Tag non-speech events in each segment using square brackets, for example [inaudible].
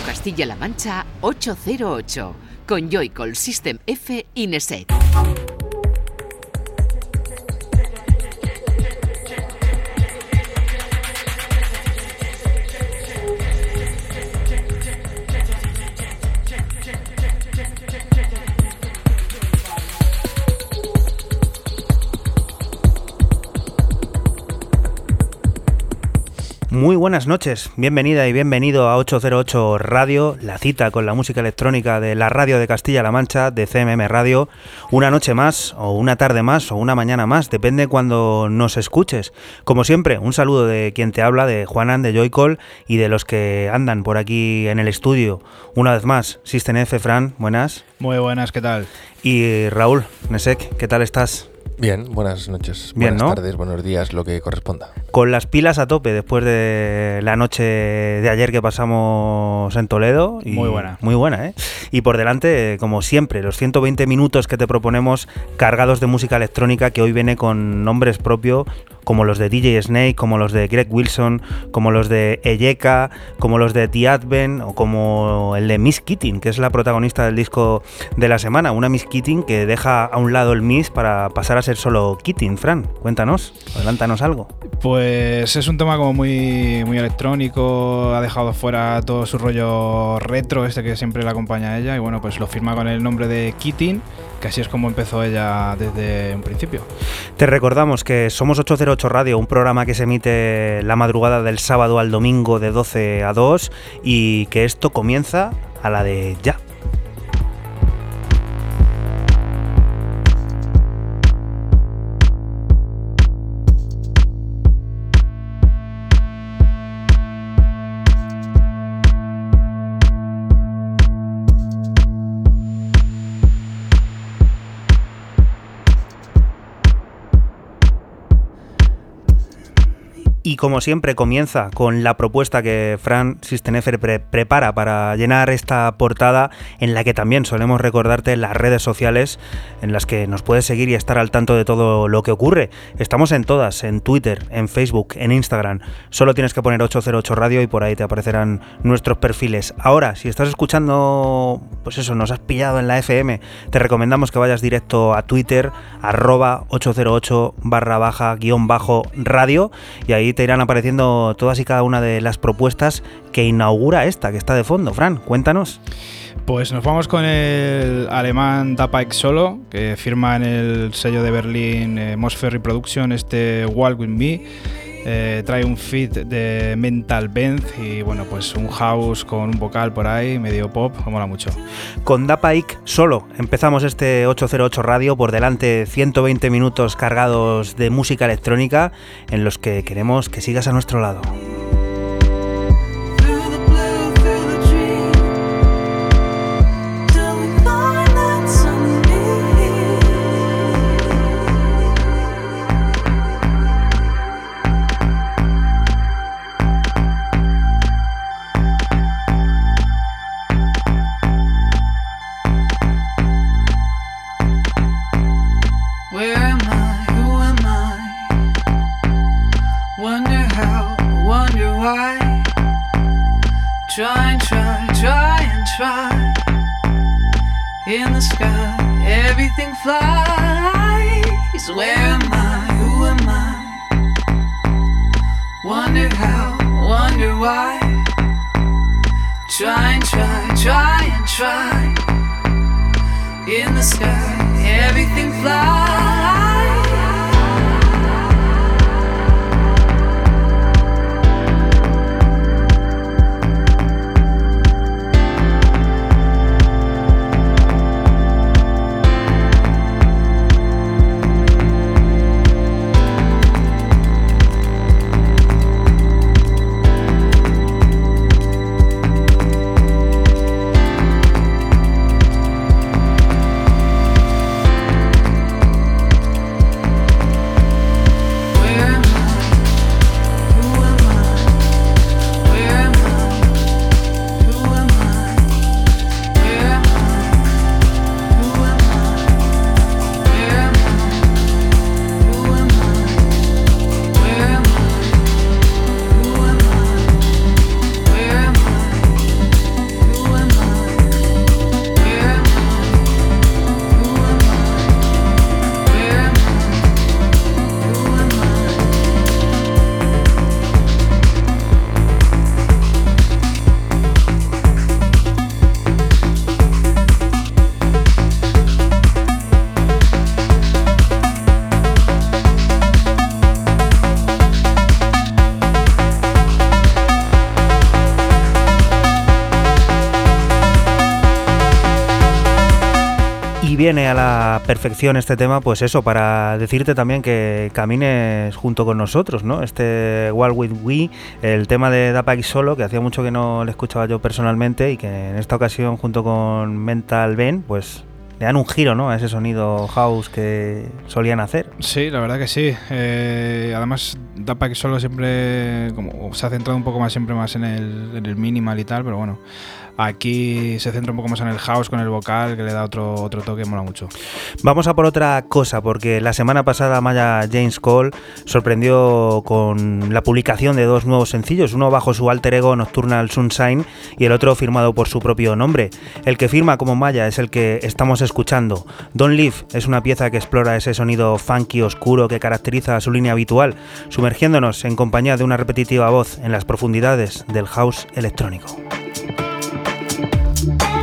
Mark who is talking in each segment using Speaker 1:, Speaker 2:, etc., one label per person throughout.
Speaker 1: Castilla-La Mancha 808 con Joycall System F Ineset.
Speaker 2: Buenas noches, bienvenida y bienvenido a 808 Radio, la cita con la música electrónica de la radio de Castilla-La Mancha, de CMM Radio. Una noche más, o una tarde más, o una mañana más, depende cuando nos escuches. Como siempre, un saludo de quien te habla, de Juanan, de Joycall y de los que andan por aquí en el estudio. Una vez más, System F, Fran, buenas.
Speaker 3: Muy buenas, ¿qué tal?
Speaker 2: Y Raúl, Nesek, ¿qué tal estás?
Speaker 4: Bien, buenas noches,
Speaker 2: Bien,
Speaker 4: buenas
Speaker 2: ¿no?
Speaker 4: tardes, buenos días, lo que corresponda.
Speaker 2: Con las pilas a tope después de la noche de ayer que pasamos en Toledo. Y
Speaker 3: Muy buena.
Speaker 2: Muy buena, ¿eh? Y por delante, como siempre, los 120 minutos que te proponemos cargados de música electrónica que hoy viene con nombres propios como los de DJ Snake, como los de Greg Wilson, como los de Eyeka, como los de The Advent o como el de Miss Keating, que es la protagonista del disco de la semana. Una Miss Keating que deja a un lado el Miss para pasar a ser solo Keating. Fran, cuéntanos, adelántanos algo.
Speaker 3: Pues es un tema como muy, muy electrónico, ha dejado fuera todo su rollo retro, este que siempre le acompaña a ella, y bueno, pues lo firma con el nombre de Keating, que así es como empezó ella desde un principio.
Speaker 2: Te recordamos que somos 808 Radio, un programa que se emite la madrugada del sábado al domingo de 12 a 2 y que esto comienza a la de ya. Como siempre comienza con la propuesta que Fran Sistenefer pre- prepara para llenar esta portada en la que también solemos recordarte las redes sociales en las que nos puedes seguir y estar al tanto de todo lo que ocurre. Estamos en todas, en Twitter, en Facebook, en Instagram. Solo tienes que poner 808 Radio y por ahí te aparecerán nuestros perfiles. Ahora, si estás escuchando, pues eso, nos has pillado en la FM, te recomendamos que vayas directo a Twitter, arroba 808 barra baja guion bajo radio y ahí te irán apareciendo todas y cada una de las propuestas que inaugura esta que está de fondo. Fran, cuéntanos.
Speaker 3: Pues nos vamos con el alemán Dapaik Solo, que firma en el sello de Berlín eh, Mosferry este Walk With Me. Eh, trae un feed de Mental Bend y bueno, pues un house con un vocal por ahí, medio pop, mola mucho.
Speaker 2: Con Dapaik solo empezamos este 808 Radio por delante 120 minutos cargados de música electrónica en los que queremos que sigas a nuestro lado.
Speaker 5: In the sky, everything flies. Where am I? Who am I? Wonder how, wonder why. Try and try, try and try. In the sky, everything flies.
Speaker 2: Perfección este tema, pues eso, para decirte también que camines junto con nosotros, ¿no? Este Walk With We, el tema de Dapax Solo, que hacía mucho que no le escuchaba yo personalmente y que en esta ocasión junto con Mental Ben, pues le dan un giro ¿no? a ese sonido house que solían hacer.
Speaker 3: Sí, la verdad que sí. Eh, además, Dapax Solo siempre como, se ha centrado un poco más siempre más en el minimal y tal, pero bueno, Aquí se centra un poco más en el house con el vocal, que le da otro, otro toque, mola mucho.
Speaker 2: Vamos a por otra cosa, porque la semana pasada Maya James Cole sorprendió con la publicación de dos nuevos sencillos, uno bajo su alter ego Nocturnal Sunshine y el otro firmado por su propio nombre. El que firma como Maya es el que estamos escuchando. Don't Live es una pieza que explora ese sonido funky oscuro que caracteriza su línea habitual, sumergiéndonos en compañía de una repetitiva voz en las profundidades del house electrónico. Don't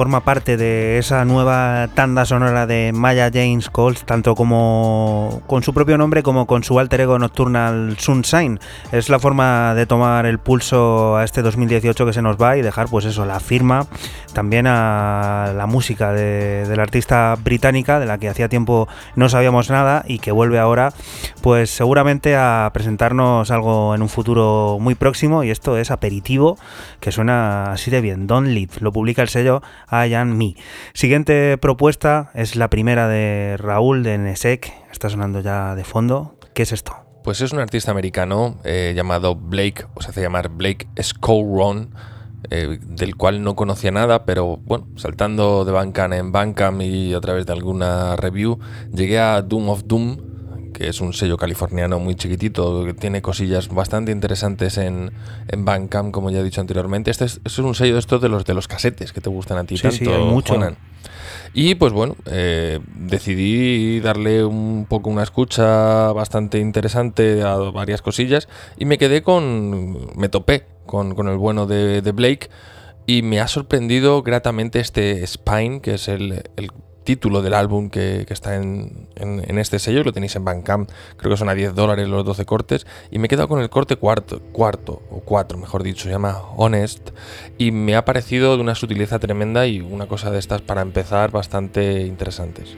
Speaker 2: forma parte de esa nueva tanda sonora de Maya James Cole, tanto como con su propio nombre como con su alter ego Nocturnal Sunshine. Es la forma de tomar el pulso a este 2018 que se nos va y dejar, pues eso, la firma también a la música de, la artista británica, de la que hacía tiempo no sabíamos nada y que vuelve ahora, pues seguramente a presentarnos algo en un futuro muy próximo. Y esto es aperitivo, que suena así de bien. Don't Live, lo publica el sello I Am Me. Siguiente propuesta es la primera de Raúl de Nesek, está sonando ya de fondo. ¿Qué es esto?
Speaker 4: Pues es un artista americano eh, llamado Blake, o se hace llamar Blake Scowron. eh, del cual no conocía nada, pero bueno, saltando de Bandcamp en Bandcamp y a través de alguna review, llegué a Doom of Doom, que es un sello californiano muy chiquitito, que tiene cosillas bastante interesantes en, en Bandcamp, como ya he dicho anteriormente. Este es, es un sello de estos de los de los casetes que te gustan a ti
Speaker 2: Sí,
Speaker 4: tanto,
Speaker 2: sí, hay mucho.
Speaker 4: Y pues bueno, eh, decidí darle un poco una escucha bastante interesante a varias cosillas y me quedé con. Me topé con, con el bueno de, de Blake y me ha sorprendido gratamente este Spine, que es el, el título del álbum que, está en, en- en este sello, lo tenéis en Bandcamp, creo que son a 10 dólares los 12 cortes, y me he quedado con el corte cuarto, cuarto o cuatro, mejor dicho, se llama Honest, y me ha parecido de una sutileza tremenda y una cosa de estas para empezar bastante interesantes.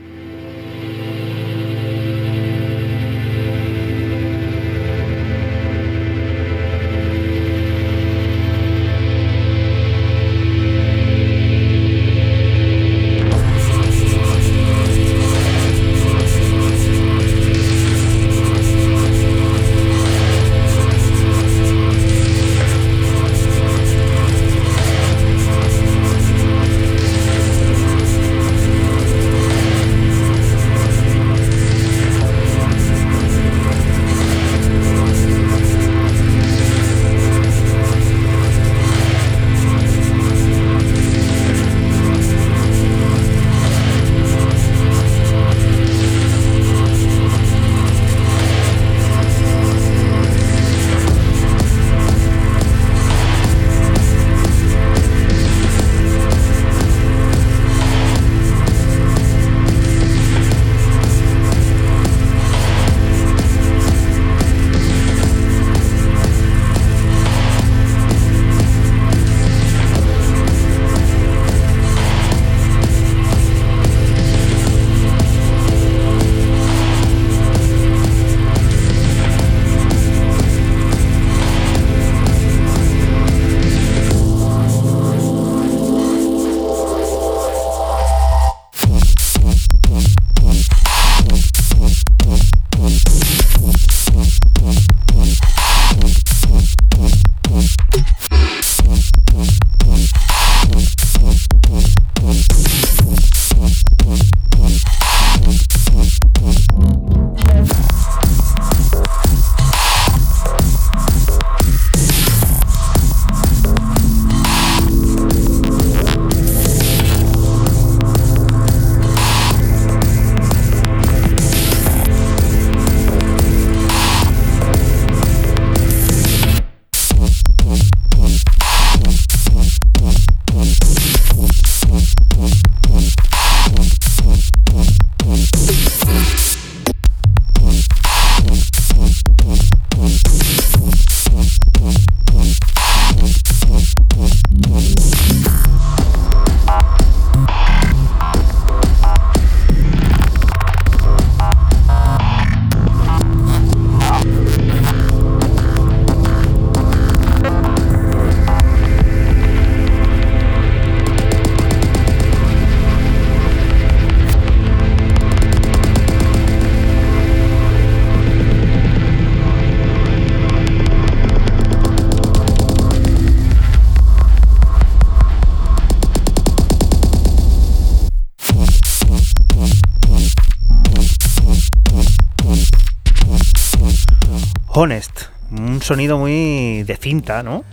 Speaker 2: Sonido muy de cinta, ¿no?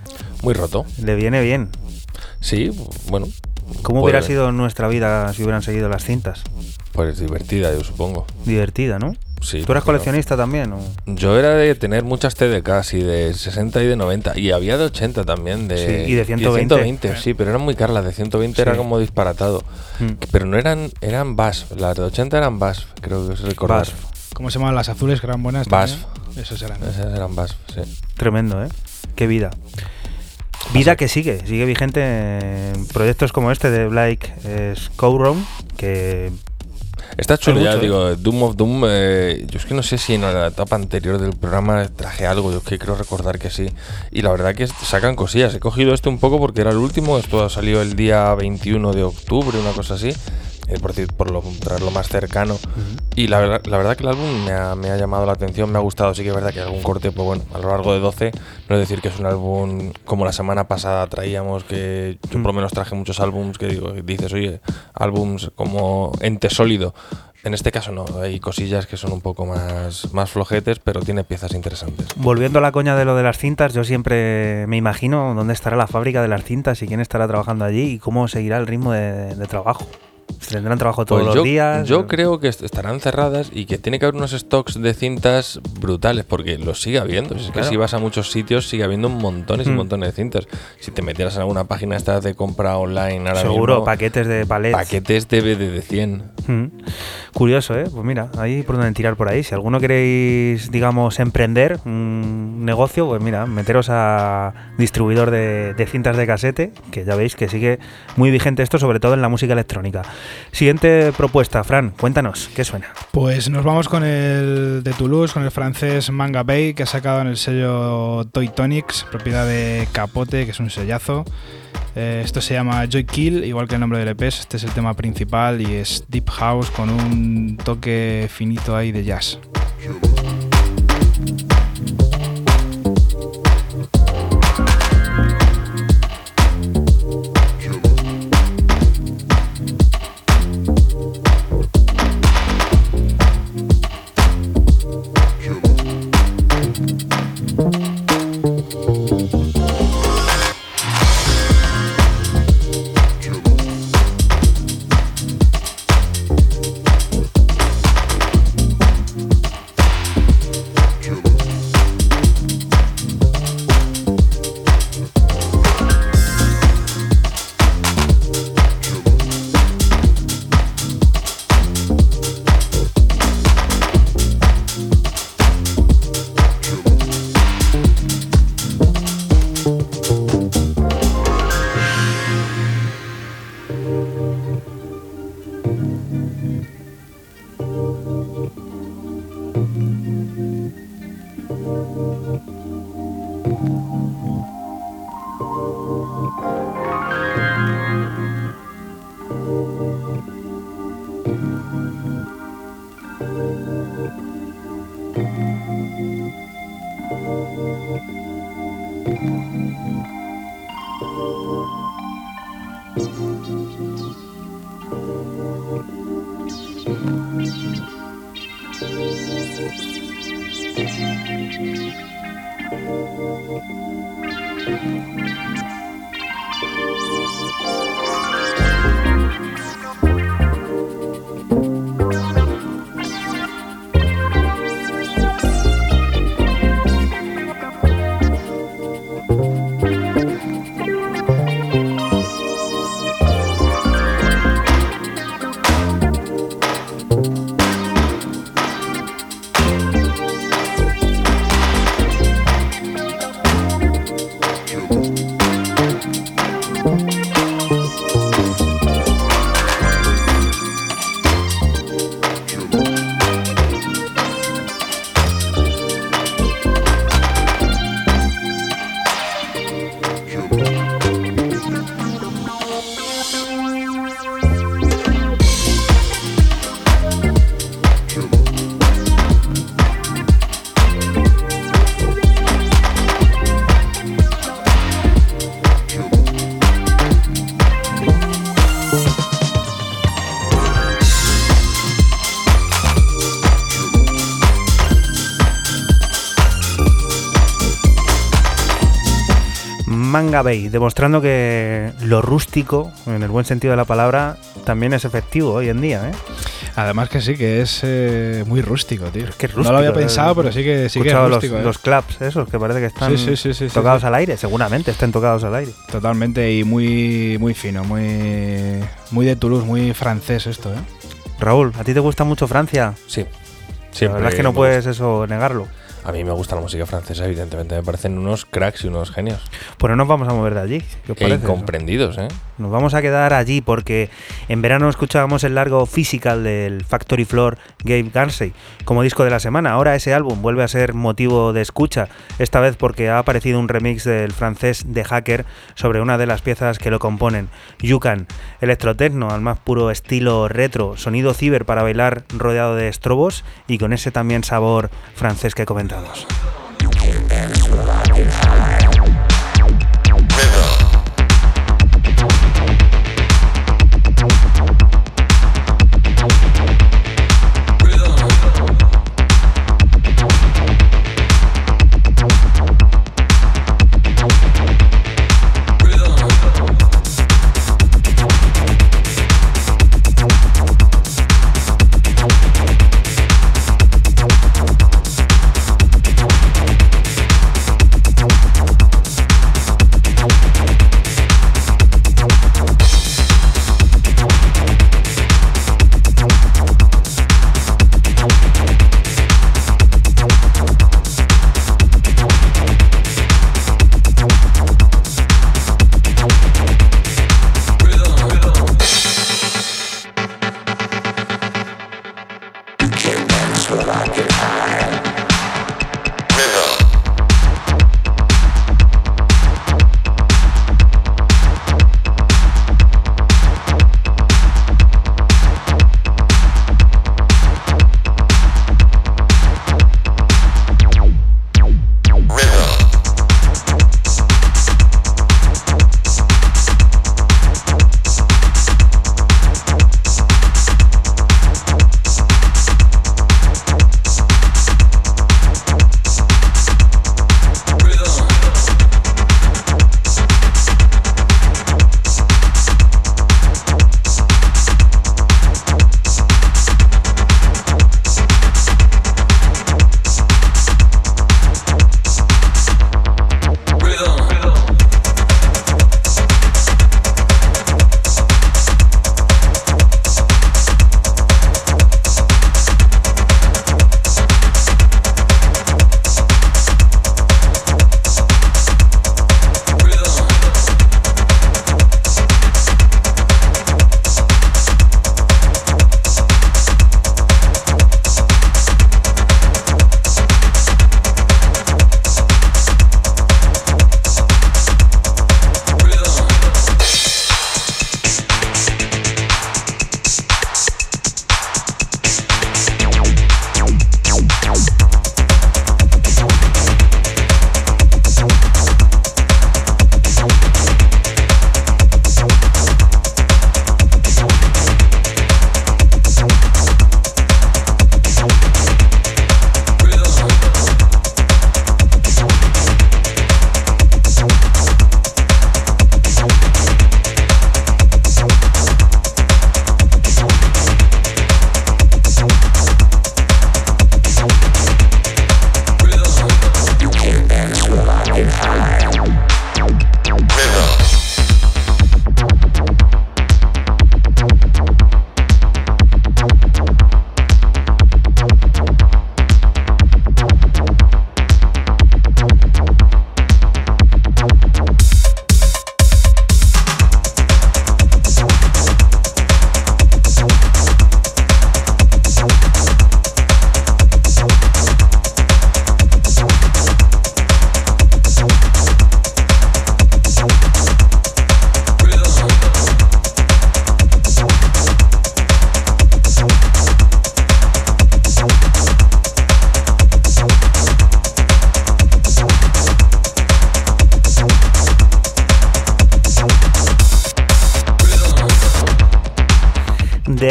Speaker 4: Muy roto.
Speaker 2: Le viene bien.
Speaker 4: Sí, bueno.
Speaker 2: ¿Cómo
Speaker 4: puede-
Speaker 2: hubiera sido nuestra vida si hubieran seguido las cintas?
Speaker 4: Pues divertida, yo supongo.
Speaker 2: Divertida, ¿no?
Speaker 4: Sí.
Speaker 2: ¿Tú eras coleccionista también? o?
Speaker 4: Yo era de tener muchas TDKs y de 60 y de 90. Y había de 80 también. De,
Speaker 2: Sí, y de 120.
Speaker 4: 120, sí, pero eran muy caras. Las de 120 era
Speaker 2: Sí.
Speaker 4: como disparatado.
Speaker 2: Mm.
Speaker 4: Pero no eran, eran BASF. Las de 80 eran BASF, creo que es recordar.
Speaker 2: BASF.
Speaker 3: ¿Cómo se llaman las azules que eran buenas?
Speaker 4: Basf.
Speaker 3: también? Esos eran.
Speaker 4: Esas eran BASF, sí.
Speaker 2: Tremendo, ¿eh? Qué vida. Vida que sigue, sigue vigente en proyectos como este de Blake eh, Scowron, que
Speaker 4: Está chulo, ya
Speaker 2: ¿eh?
Speaker 4: digo, Doom of Doom. eh, yo es que no sé si en la etapa anterior del programa traje algo, yo es que creo recordar que sí. Y la verdad que sacan cosillas. He cogido este un poco porque era el último, esto salió el día 21 de octubre, una cosa así. Eh, por, decir, por lo, traerlo más cercano. Y la, verdad- la verdad que el álbum me ha, me ha llamado la atención, me ha gustado. Sí que es verdad que algún corte, pues bueno, a lo largo de 12, no es decir que es un álbum como la semana pasada traíamos, que yo por lo menos traje muchos álbums que digo, dices, oye, álbums como ente sólido. En este caso no, hay cosillas que son un poco más, más flojetes, pero tiene piezas interesantes.
Speaker 2: Volviendo a la coña de lo de las cintas, yo siempre me imagino dónde estará la fábrica de las cintas y quién estará trabajando allí y cómo seguirá el ritmo de, de trabajo. ¿Tendrán trabajo todos
Speaker 4: Pues
Speaker 2: los
Speaker 4: yo,
Speaker 2: días?
Speaker 4: Yo creo que est- estarán cerradas y que tiene que haber unos stocks de cintas brutales, porque los sigue habiendo. Si que vas a muchos sitios, sigue habiendo montones y
Speaker 2: Mm.
Speaker 4: montones de cintas. Si te metieras en alguna página esta de compra online ahora
Speaker 2: Seguro,
Speaker 4: mismo,
Speaker 2: paquetes de palets.
Speaker 4: paquetes de, de, de 100.
Speaker 2: Mm. Curioso, ¿eh? Pues mira, ahí por donde tirar por ahí. Si alguno queréis, digamos, emprender un negocio, pues mira, meteros a distribuidor de, de cintas de casete, que ya veis que sigue muy vigente esto, sobre todo en la música electrónica. Siguiente propuesta, Fran, cuéntanos, ¿qué suena?
Speaker 3: Pues nos vamos con el de Toulouse, con el francés Manga Bay, que ha sacado en el sello Toy Tonics, propiedad de Capote, que es un sellazo. Eh, esto se llama Joy Kill, igual que el nombre del EP. Este es el tema principal y es Deep House con un toque finito ahí de jazz.
Speaker 2: Manga Bay, demostrando que lo rústico, en el buen sentido de la palabra, también es efectivo hoy en día, ¿eh?
Speaker 3: Además que sí, que es eh, muy rústico, tío.
Speaker 2: que es
Speaker 3: no lo había pensado,
Speaker 2: eh.
Speaker 3: pero sí que, sí que es
Speaker 2: Escuchado
Speaker 3: rústico.
Speaker 2: los,
Speaker 3: eh.
Speaker 2: los claps esos que parece que están
Speaker 3: Sí, sí, sí, sí, sí,
Speaker 2: tocados
Speaker 3: sí.
Speaker 2: al aire, seguramente estén tocados al aire.
Speaker 3: Totalmente y muy, muy fino, muy, muy de Toulouse, muy francés esto, ¿eh?
Speaker 2: Raúl, ¿a ti te gusta mucho Francia?
Speaker 4: Sí.
Speaker 2: la verdad es que no puedes eso negarlo.
Speaker 4: A mí me gusta la música francesa, evidentemente. Me parecen unos cracks y unos genios.
Speaker 2: Pues no nos vamos a mover de allí. ¿Qué os
Speaker 4: E
Speaker 2: parece?
Speaker 4: incomprendidos, ¿eh?
Speaker 2: Nos vamos a quedar allí porque en verano escuchábamos el largo Physical del Factory Floor Gabe Gansey como disco de la semana. Ahora ese álbum vuelve a ser motivo de escucha, esta vez porque ha aparecido un remix del francés de Hacker sobre una de las piezas que lo componen, Yukan, electrotecno al más puro estilo retro, sonido ciber para bailar rodeado de estrobos y con ese también sabor francés que comentamos encantados.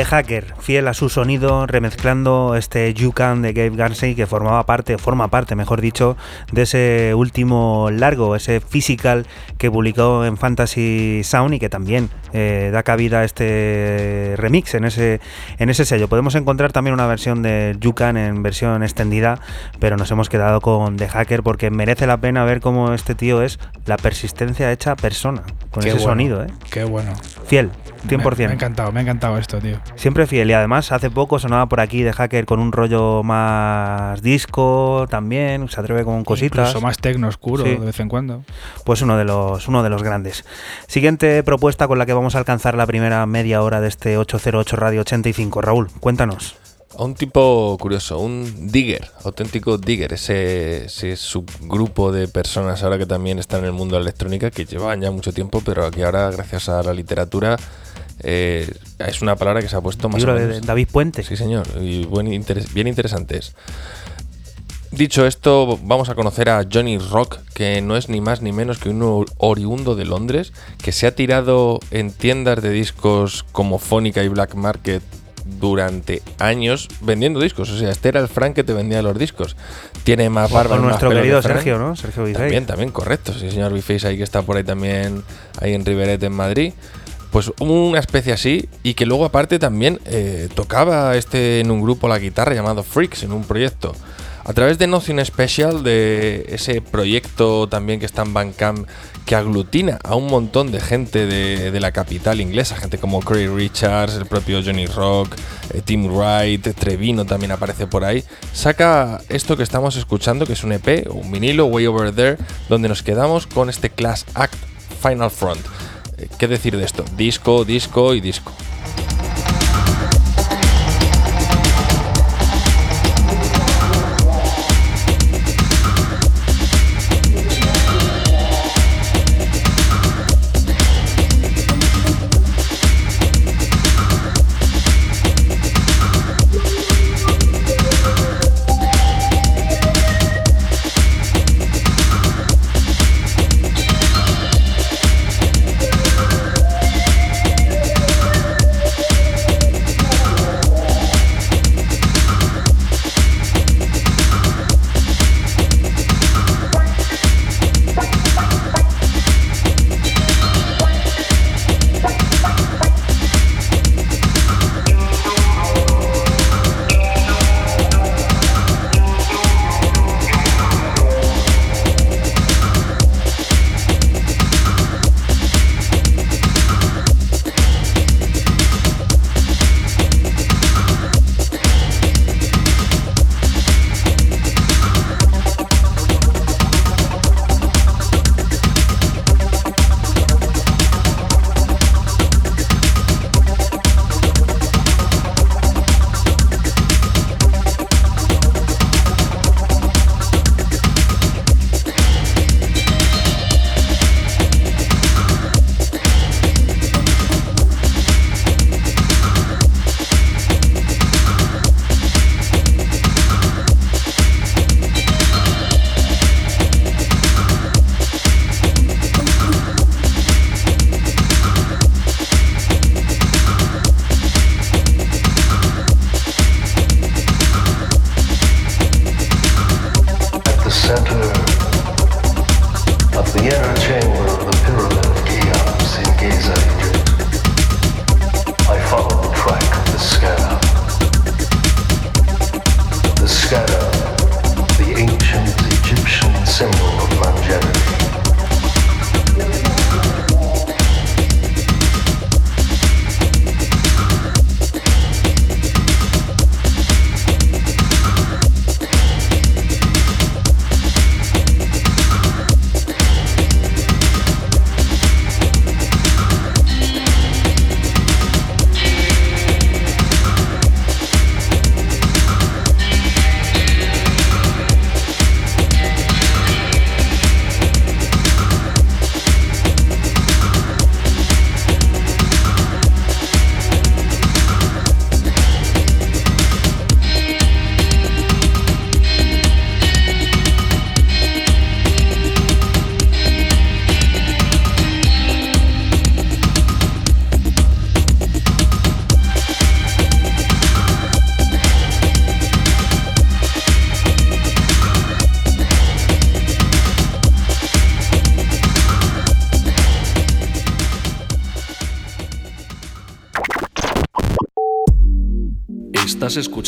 Speaker 2: Hacker, fiel a su sonido, remezclando este You Can de Gabe Gansey que formaba parte, forma parte, mejor dicho, de ese último largo, ese physical que publicó en Fantasy Sound y que también eh, da cabida a este remix en ese, en ese sello. Podemos encontrar también una versión de You Can en versión extendida, pero nos hemos quedado con The Hacker porque merece la pena ver cómo este tío es la persistencia hecha persona, con ese sonido. ¿eh?
Speaker 3: Qué bueno.
Speaker 2: Fiel. 100%.
Speaker 3: Me, me ha encantado, me ha encantado esto, tío.
Speaker 2: Siempre fiel y además hace poco sonaba por aquí de Hacker con un rollo más disco también, se atreve con cositas.
Speaker 3: Incluso más tecno oscuro
Speaker 2: Sí.
Speaker 3: de vez en cuando.
Speaker 2: Pues uno de los uno de los grandes. Siguiente propuesta con la que vamos a alcanzar la primera media hora de este 808 Radio 85. Raúl, cuéntanos.
Speaker 4: A un tipo curioso, un digger, auténtico digger, ese, ese subgrupo de personas ahora que también están en el mundo de la electrónica, que llevaban ya mucho tiempo, pero que ahora, gracias a la literatura, eh, es una palabra que se ha puesto más
Speaker 2: Libro de. David Puente.
Speaker 4: Sí, señor, y buen interes- bien interesante es. Dicho esto, vamos a conocer a Johnny Rock, que no es ni más ni menos que un or- oriundo de Londres, que se ha tirado en tiendas de discos como Fónica y Black Market durante años vendiendo discos. O sea, este era el Frank que te vendía los discos. Tiene más barba
Speaker 2: Con
Speaker 4: más
Speaker 2: nuestro
Speaker 4: que
Speaker 2: querido. Sergio, ¿no? Sergio Vicey.
Speaker 4: También, también, correcto. Sí, señor Biface ahí que está por ahí también, ahí en Riveret, en Madrid. Pues una especie así, y que luego aparte también eh, tocaba este en un grupo la guitarra llamado Freaks, en un proyecto. A través de Nothing Special, de ese proyecto también que está en Bandcamp, que aglutina a un montón de gente de, la capital inglesa, gente como Craig Richards, el propio Johnny Rock, eh, Tim Wright, Trevino también aparece por ahí, saca esto que estamos escuchando, que es un EP, un vinilo, Way Over There, donde nos quedamos con este Class Act Final Front. ¿Qué decir de esto? Disco, disco y disco.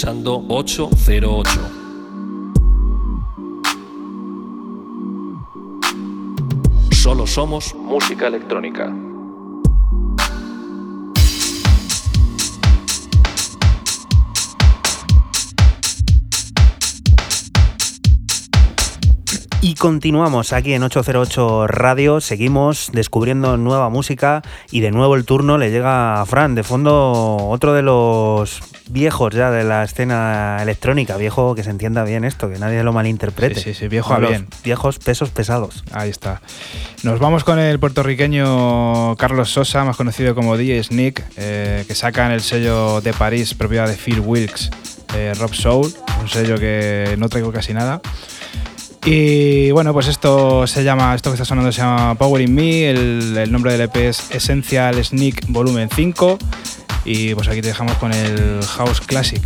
Speaker 6: escuchando 808. Solo somos música electrónica.
Speaker 2: Y continuamos aquí en 808 Radio, seguimos descubriendo nueva música y de nuevo el turno le llega a Fran. De fondo, otro de los viejos ya de la escena electrónica, viejo que se entienda bien esto, que nadie lo malinterprete.
Speaker 3: Sí, sí, sí, viejo a bien.
Speaker 2: Viejos pesos pesados.
Speaker 3: Ahí está. Nos vamos con el puertorriqueño Carlos Sosa, más conocido como DJ Sneak, eh, que saca en el sello de París, propiedad de Phil Wilkes, eh, Rob Soul, un sello que no traigo casi nada. Y bueno, pues esto se llama, esto que está sonando se llama Power in Me, el, el nombre del EP es Essential Sneak Volumen 5 y pues aquí te dejamos con el House Classic.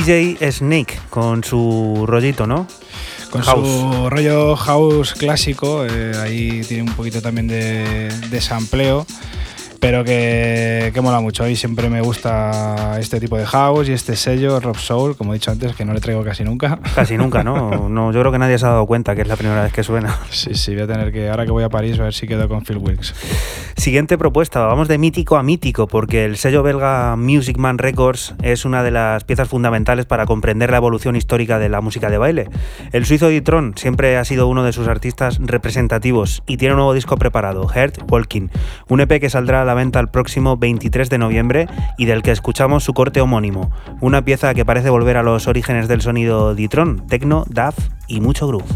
Speaker 2: DJ Snake con su rollito, ¿no?
Speaker 3: Con
Speaker 2: House.
Speaker 3: su rollo house clásico, eh, ahí tiene un poquito también de, de sampleo, pero que, que mola mucho. Mí siempre me gusta este tipo de house y este sello, Rob Soul, como he dicho antes, que no le traigo casi nunca.
Speaker 2: Casi nunca, ¿no? no yo creo que nadie se ha dado cuenta que es la primera vez que suena. [laughs]
Speaker 3: Sí, sí, voy a tener que, ahora que voy a París, a ver si quedo con Phil Wilkes.
Speaker 2: Siguiente propuesta, vamos de mítico a mítico, porque el sello belga Music Man Records es una de las piezas fundamentales para comprender la evolución histórica de la música de baile. El suizo Ditron siempre ha sido uno de sus artistas representativos y tiene un nuevo disco preparado, Heart Walking, un EP que saldrá a la venta el próximo 23 de noviembre y del que escuchamos su corte homónimo, una pieza que parece volver a los orígenes del sonido Ditron, techno, daf y mucho groove.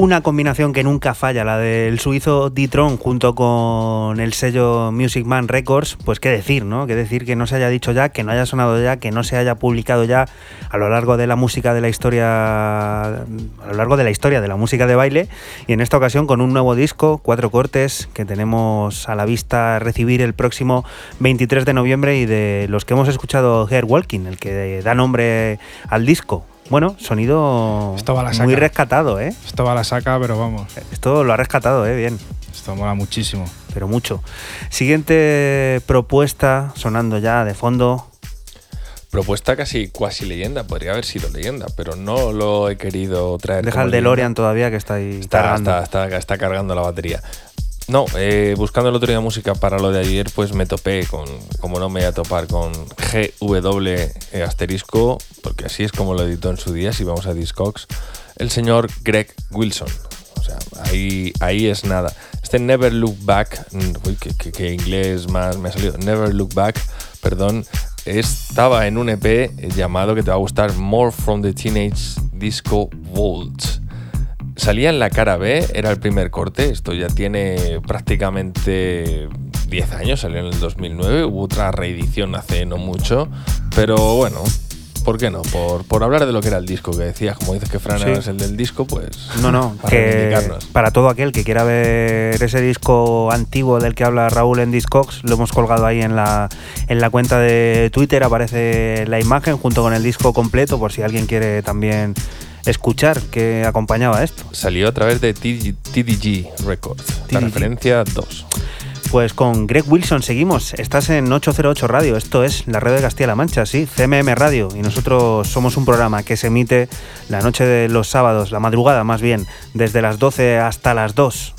Speaker 2: Una combinación que nunca falla, la del suizo D-Tron junto con el sello Music Man Records, pues qué decir, ¿no? Qué decir que no se haya dicho ya, que no haya sonado ya, que no se haya publicado ya a lo largo de la música de la historia, a lo largo de la historia de la música de baile, y en esta ocasión con un nuevo disco, cuatro cortes, que tenemos a la vista recibir el próximo 23 de noviembre y de los que hemos escuchado Hair Walking, el que da nombre al disco. Bueno, sonido
Speaker 3: Esto va a la
Speaker 2: muy
Speaker 3: saca.
Speaker 2: rescatado, ¿eh?
Speaker 3: Esto va a la saca, pero vamos,
Speaker 2: Esto lo ha rescatado, ¿eh? Bien,
Speaker 3: esto mola muchísimo.
Speaker 2: pero mucho. Siguiente propuesta sonando ya de fondo.
Speaker 4: Propuesta casi cuasi leyenda, podría haber sido leyenda, pero no lo he querido traer.
Speaker 2: Deja el
Speaker 4: leyenda.
Speaker 2: DeLorean todavía que está ahí
Speaker 4: Está,
Speaker 2: cargando.
Speaker 4: está, está, está cargando la batería. No, eh, buscando el otro día música para lo de ayer, pues me topé con, como no me voy a topar, con GW eh, asterisco, porque así es como lo editó en su día, si vamos a Discogs, el señor Greg Wilson. O sea, ahí, ahí es nada. Este Never Look Back, mm, uy, que, que- inglés más me ha salido, Never Look Back, perdón, estaba en un EP llamado que te va a gustar, More from the Teenage Disco Vaults. Salía en la cara B, era el primer corte, esto ya tiene prácticamente 10 años, salió en el 2009, hubo otra reedición hace no mucho, pero bueno, ¿por qué no? Por, por hablar de lo que era el disco, que decías, como dices que Fran
Speaker 2: Sí.
Speaker 4: es el del disco, pues
Speaker 2: No, no,
Speaker 4: para
Speaker 2: que para todo aquel que quiera ver ese disco antiguo del que habla Raúl en Discogs, lo hemos colgado ahí en la, en la cuenta de Twitter, aparece la imagen junto con el disco completo, por si alguien quiere también escuchar que acompañaba esto.
Speaker 4: Salió a través de TDG, TDG Records, la referencia 2.
Speaker 2: Pues con Greg Wilson seguimos. Estás en 808 Radio. Esto es la red de Castilla-La Mancha, sí, CMM Radio. Y nosotros somos un programa que se emite la noche de los sábados, la madrugada más bien, desde las 12 hasta las 2.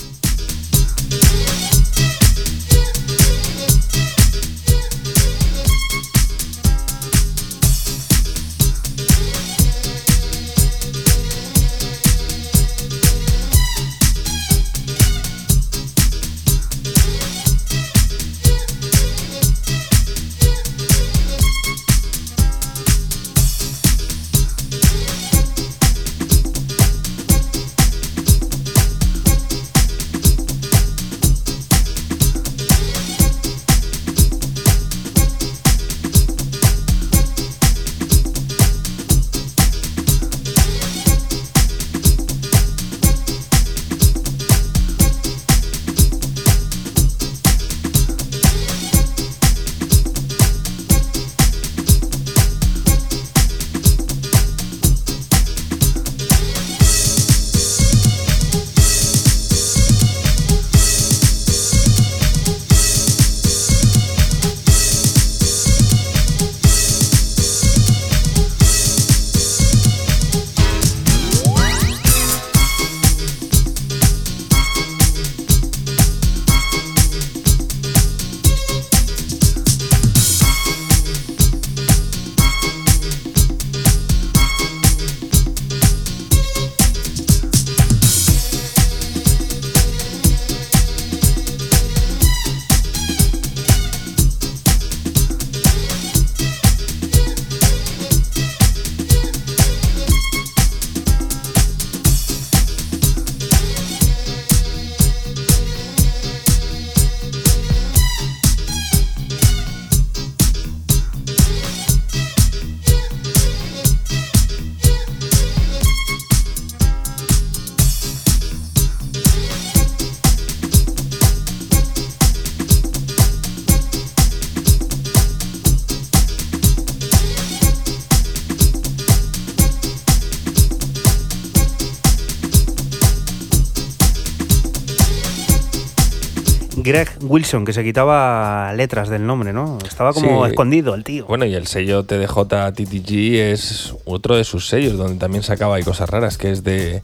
Speaker 2: Wilson, que se quitaba letras del nombre, ¿no? Estaba como
Speaker 4: Sí.
Speaker 2: escondido el tío.
Speaker 4: Bueno, y el sello TDJ TTG es otro de sus sellos donde también sacaba ahí cosas raras, que es de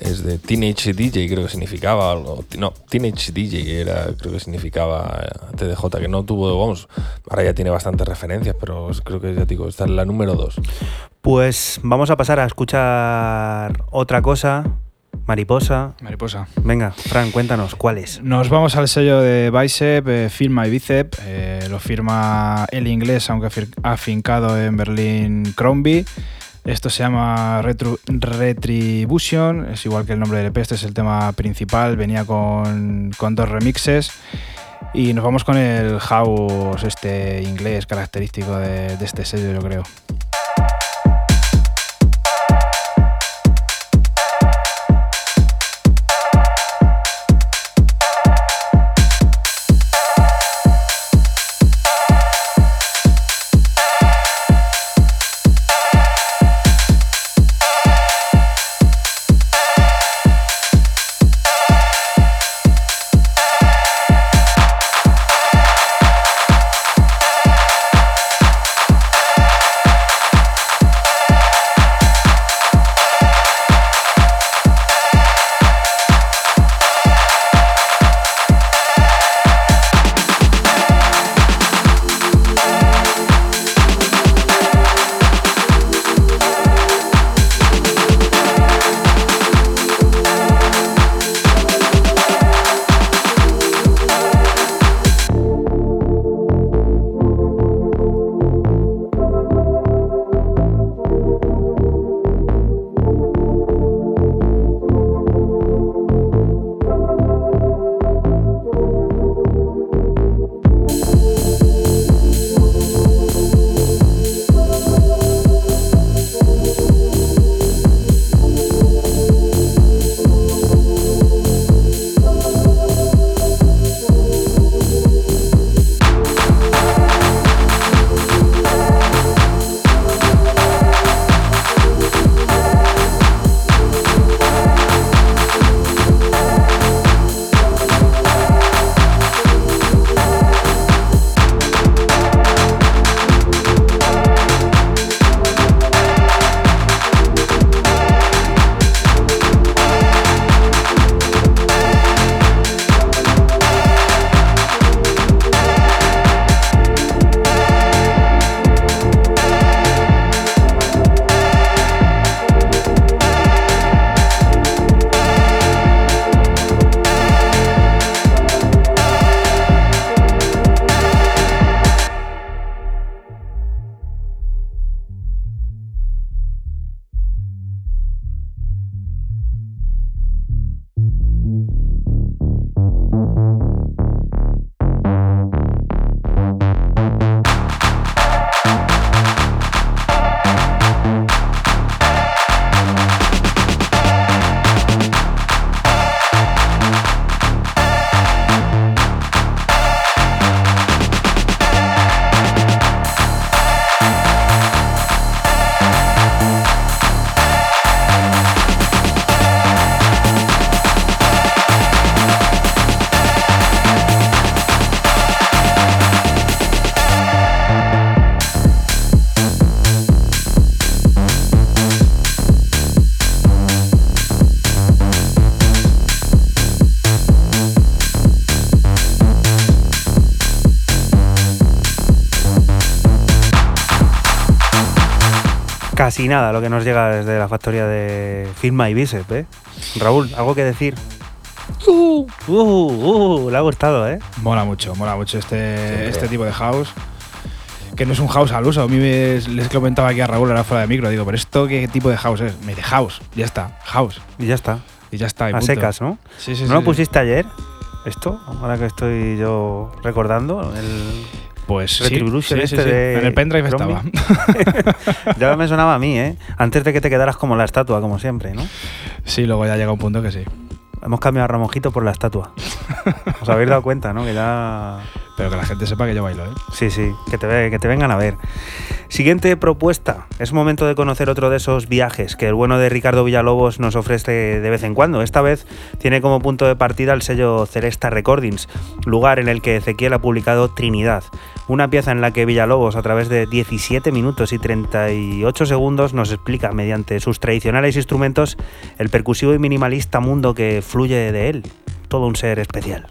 Speaker 4: es de Teenage DJ, creo que significaba algo. No, Teenage DJ era, creo que significaba TDJ, que no tuvo, vamos, ahora ya tiene bastantes referencias, pero creo que ya digo, esta es la número 2.
Speaker 2: Pues vamos a pasar a escuchar otra cosa. Mariposa.
Speaker 3: Mariposa.
Speaker 2: Venga, Fran, cuéntanos, ¿cuál es?
Speaker 3: Nos vamos al sello de Bicep, eh, firma y Bicep. eh, lo firma el inglés, aunque afincado en Berlín Crombie. Esto se llama Retro- Retribution, es igual que el nombre del EP, este es el tema principal, venía con, con dos remixes. Y nos vamos con el house este inglés característico de, de este sello, yo creo.
Speaker 2: Casi nada lo que nos llega desde la factoría de Firma y Bicep, ¿eh? Raúl, ¿algo que decir? Uh, uh, le ha gustado, ¿eh?
Speaker 3: Mola mucho, mola mucho este, este tipo de house. Que no es un house al uso. A mí me- les comentaba aquí a Raúl, ahora fuera de micro. Digo, ¿pero esto qué tipo de house es? Me dice house, ya está, house.
Speaker 2: Y ya está.
Speaker 3: Y ya está. y
Speaker 2: A
Speaker 3: punto.
Speaker 2: secas, ¿no?
Speaker 3: Sí, sí,
Speaker 2: ¿No
Speaker 3: sí,
Speaker 2: lo pusiste ayer? ¿Esto? Ahora que estoy yo recordando. El...
Speaker 3: Pues sí,
Speaker 2: Retribution
Speaker 3: sí,
Speaker 2: este
Speaker 3: sí.
Speaker 2: de
Speaker 3: En el pendrive estaba. [laughs]
Speaker 2: ya me sonaba a mí, ¿eh? Antes de que te quedaras como la estatua, como siempre, ¿no?
Speaker 3: sí, luego ya llega un punto que sí.
Speaker 2: Hemos cambiado a Ramojito por la estatua. [laughs] Os habéis dado cuenta, ¿no? Que ya.
Speaker 3: Pero que la gente sepa que yo bailo, ¿eh?
Speaker 2: Sí, sí, que te, que te vengan a ver. Siguiente propuesta. Es momento de conocer otro de esos viajes que el bueno de Ricardo Villalobos nos ofrece de vez en cuando. Esta vez tiene como punto de partida el sello Celesta Recordings, lugar en el que Ezequiel ha publicado Trinidad, una pieza en la que Villalobos a través de 17 minutos y 38 segundos nos explica mediante sus tradicionales instrumentos el percusivo y minimalista mundo que fluye de él. Todo un ser especial.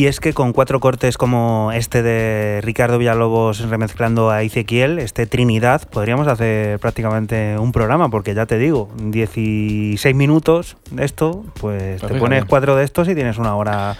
Speaker 2: Y es que con cuatro cortes como este de Ricardo Villalobos remezclando a Ezequiel, este Trinidad, podríamos hacer prácticamente un programa, porque ya te digo, 16 minutos de esto, pues te
Speaker 3: fíjate.
Speaker 2: pones cuatro de estos y tienes una hora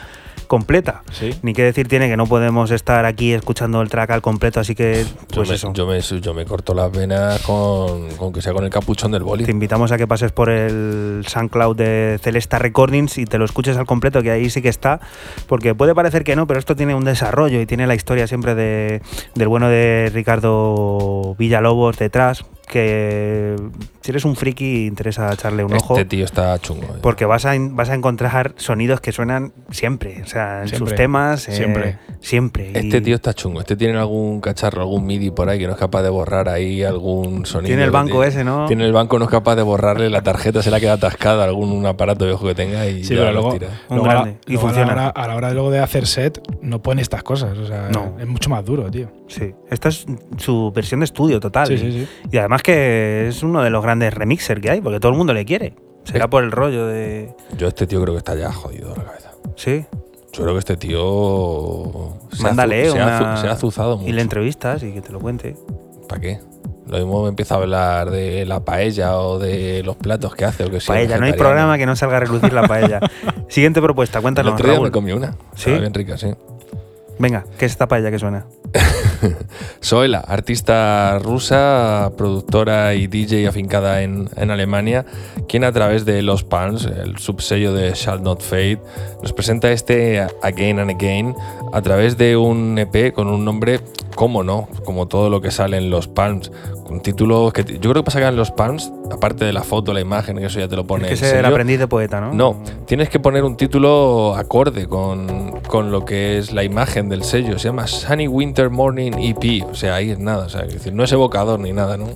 Speaker 2: completa.
Speaker 3: Sí.
Speaker 2: Ni que decir tiene que no podemos estar aquí escuchando el track al completo, así que
Speaker 4: Yo,
Speaker 2: pues
Speaker 4: me,
Speaker 2: eso.
Speaker 4: yo, me, yo me corto las venas con, con que sea con el capuchón del boli.
Speaker 2: Te invitamos a que pases por el SoundCloud de Celesta Recordings y te lo escuches al completo, que ahí sí que está, porque puede parecer que no, pero esto tiene un desarrollo y tiene la historia siempre de, del bueno de Ricardo Villalobos detrás, que si eres un friki interesa echarle un ojo.
Speaker 4: Este tío está chungo. eh.
Speaker 2: Porque vas a, vas a encontrar sonidos que suenan siempre, o sea, en sus temas. eh,
Speaker 3: siempre.
Speaker 2: Siempre.
Speaker 4: Este
Speaker 2: Y
Speaker 4: tío está chungo. Este tiene algún cacharro, algún MIDI por ahí que no es capaz de borrar ahí algún sonido.
Speaker 2: Tiene el banco
Speaker 4: Tiene-
Speaker 2: ese, ¿no?
Speaker 4: Tiene el banco, no es capaz de borrarle la tarjeta, se la queda atascada algún un aparato viejo que tenga y
Speaker 3: Sí,
Speaker 4: ya
Speaker 3: pero
Speaker 4: lo
Speaker 3: luego,
Speaker 4: tira.
Speaker 2: Un
Speaker 3: luego a la-
Speaker 2: grande. Y
Speaker 3: luego
Speaker 2: funciona.
Speaker 3: A la, hora, a la hora de luego de hacer set, no pone estas cosas. O sea,
Speaker 2: No.
Speaker 3: es mucho más duro, tío.
Speaker 2: Sí, esta es su versión de estudio total.
Speaker 3: Sí, sí, sí.
Speaker 2: Y además que es uno de los grandes remixers que hay, porque todo el mundo le quiere. Será por el rollo de...
Speaker 4: Yo este tío creo que está ya jodido de la cabeza.
Speaker 2: Sí,
Speaker 4: Yo creo que este tío se
Speaker 2: mándale
Speaker 4: ha,
Speaker 2: una...
Speaker 4: se ha azuzado mucho.
Speaker 2: Y le entrevistas y que te lo cuente.
Speaker 4: ¿Para qué? Lo mismo empieza a hablar de la paella o de los platos que hace o que sea
Speaker 2: paella, no hay programa que no salga a relucir la paella. [laughs] Siguiente propuesta,
Speaker 4: El
Speaker 2: cuéntanos,
Speaker 4: otro día
Speaker 2: Raúl.
Speaker 4: me comí una.
Speaker 2: ¿Sí?
Speaker 4: Estaba bien rica, sí.
Speaker 2: Venga, ¿qué es esta paella que suena? [laughs]
Speaker 4: Zoela, artista rusa, productora y DJ afincada en, en Alemania, quien a través de Los Palms, el subsello de Shall Not Fade, nos presenta este Again and Again a través de un EP con un nombre, cómo no, como todo lo que sale en Los Palms, con títulos que yo creo que pasa que en Los Palms, aparte de la foto, la imagen, que eso ya te lo pone
Speaker 2: que es el aprendiz de poeta, ¿no?
Speaker 4: no, tienes que poner un título acorde con, con lo que es la imagen del sello. Se llama Sunny Winter Morning EP. O sea, ahí es nada. O sea, es decir, no es evocador ni nada, ¿no?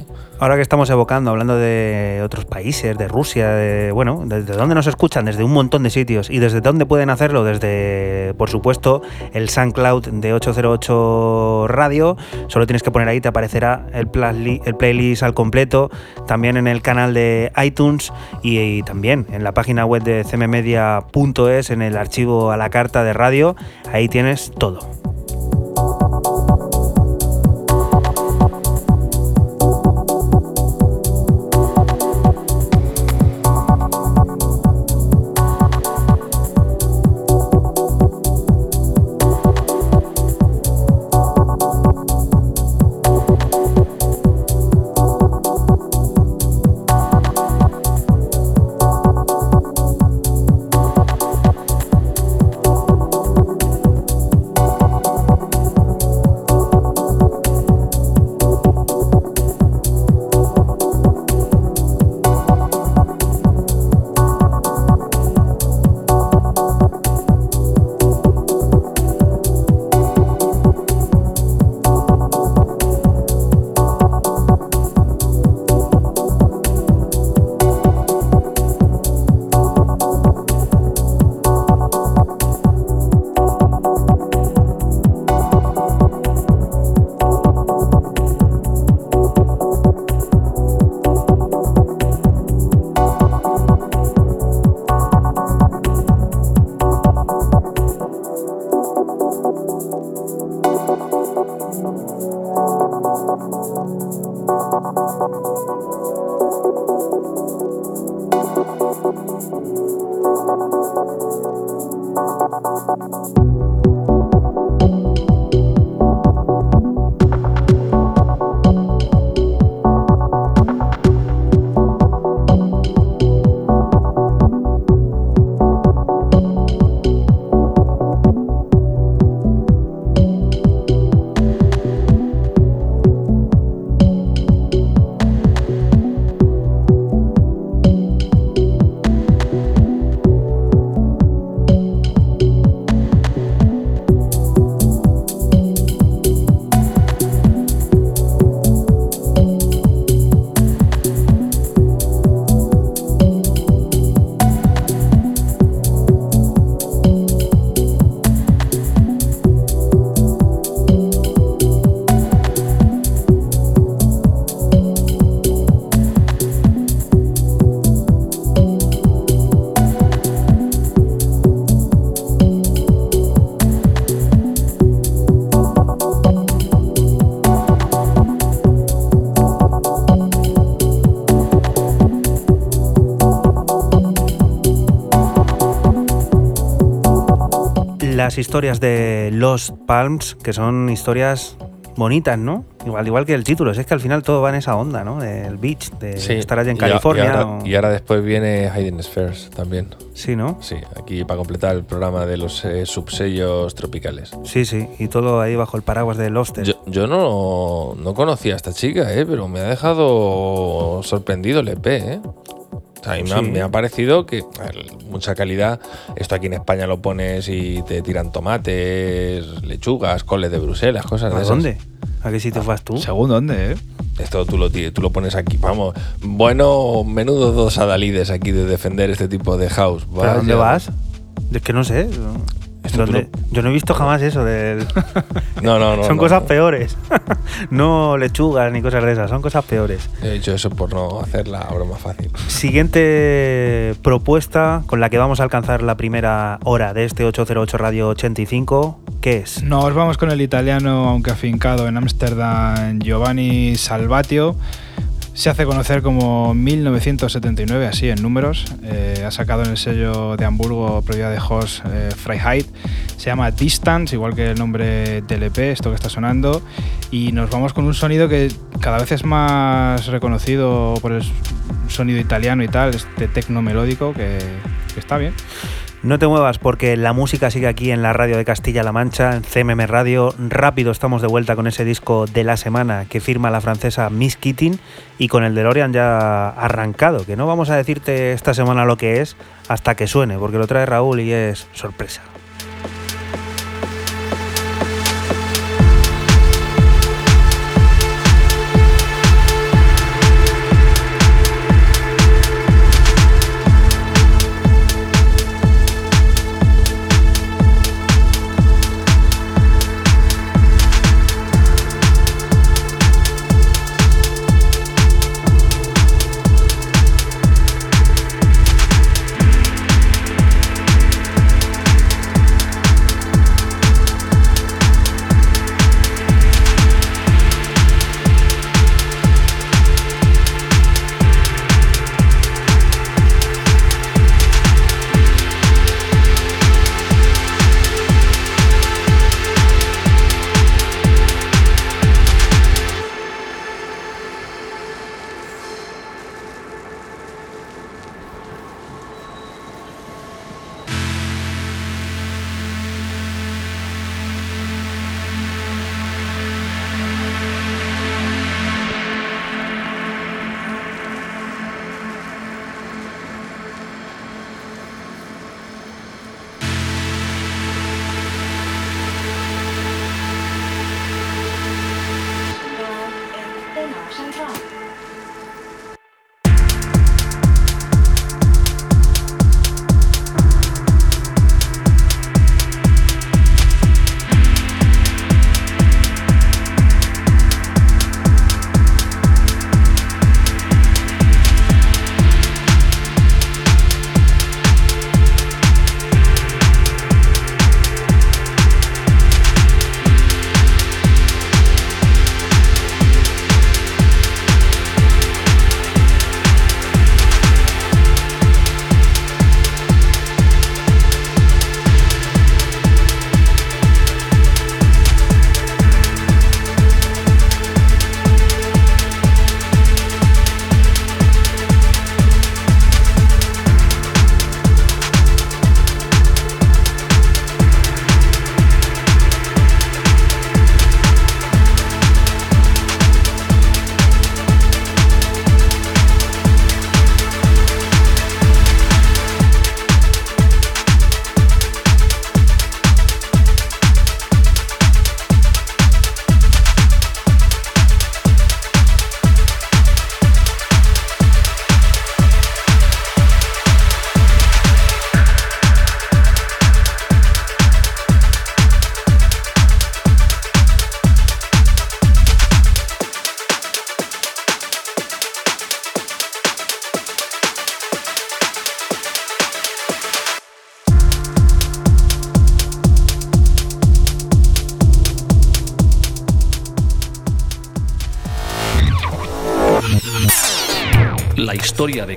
Speaker 2: Ahora que estamos evocando, hablando de otros países, de Rusia, de, bueno, desde dónde nos escuchan, desde un montón de sitios y desde dónde pueden hacerlo, desde, por supuesto, el SoundCloud de 808 Radio. Solo tienes que poner ahí, te aparecerá el, playlist al completo, también en el canal de iTunes y también en la página web de cmmedia.es, en el archivo a la carta de radio. Ahí tienes todo. Las historias de Lost Palms, que son historias bonitas, ¿no? Igual, igual que el título, es que al final todo va en esa onda, ¿no? El beach, de
Speaker 4: Sí,
Speaker 2: estar allí en California.
Speaker 4: Y ahora,
Speaker 2: o-
Speaker 4: y ahora después viene Hidden Spheres también.
Speaker 2: Sí, ¿no?
Speaker 4: Sí, aquí para completar el programa de los eh, subsellos tropicales.
Speaker 2: Sí, sí, y todo ahí bajo el paraguas de Lost.
Speaker 4: Yo, yo no, no conocía a esta chica, ¿eh? pero me ha dejado sorprendido el EP. ¿eh? O sea, a mí me, ha,
Speaker 2: Sí.
Speaker 4: me ha parecido que mucha calidad. Esto aquí en España lo pones y te tiran tomates, lechugas, coles de Bruselas, cosas de
Speaker 2: ¿A
Speaker 4: esas.
Speaker 2: dónde? ¿A qué sitio vas tú?
Speaker 3: ¿Según dónde, eh?
Speaker 4: Esto tú lo, tú lo pones aquí. Vamos, bueno, menudo dos adalides aquí de defender este tipo de house.
Speaker 2: ¿Pero a dónde vas? Es que no sé.
Speaker 4: Esto
Speaker 2: ¿Dónde? Yo no he visto jamás eso del... [laughs]
Speaker 4: No, no, no.
Speaker 2: son
Speaker 4: no,
Speaker 2: cosas
Speaker 4: no.
Speaker 2: peores. [laughs] no lechugas ni cosas de esas, son cosas peores.
Speaker 4: He dicho eso por no hacer la broma fácil.
Speaker 2: Siguiente propuesta con la que vamos a alcanzar la primera hora de este 808 Radio 85, ¿qué es?
Speaker 3: Nos vamos con el italiano, aunque afincado en Ámsterdam, Giovanni Salvatio. Se hace conocer como 1979, así en números. Eh, ha sacado en el sello de Hamburgo, propiedad de Hoss eh, Freiheit. Se llama Distance, igual que el nombre del EP, esto que está sonando. Y nos vamos con un sonido que cada vez es más reconocido por el sonido italiano y tal, este tecno melódico que, que está bien.
Speaker 2: No te muevas porque la música sigue aquí en la radio de Castilla-La Mancha, en CMM Radio. Rápido estamos de vuelta con ese disco de la semana que firma la francesa Miss Keating y con el DeLorean ya arrancado, que no vamos a decirte esta semana lo que es hasta que suene, porque lo trae Raúl y es sorpresa.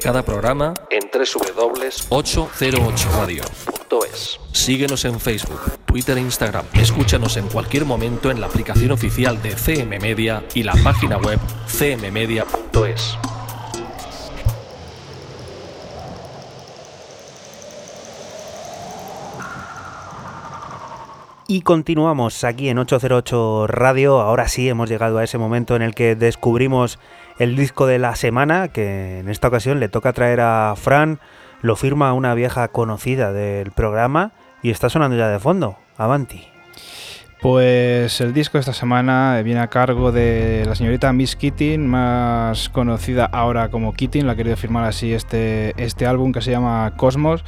Speaker 6: Cada programa en www.808radio. cmmedia.es. Síguenos en Facebook, Twitter e Instagram. Escúchanos en cualquier momento en la aplicación oficial de CM Media y la página web cmmedia.es.
Speaker 2: Y continuamos aquí en 808 Radio. Ahora sí hemos llegado a ese momento en el que descubrimos el disco de la semana, que en esta ocasión le toca traer a Fran. Lo firma una vieja conocida del programa y está sonando ya de fondo. Avanti.
Speaker 3: Pues el disco de esta semana viene a cargo de la señorita Miss Keating, más conocida ahora como Keating, la ha querido firmar así este, este álbum que se llama Cosmos.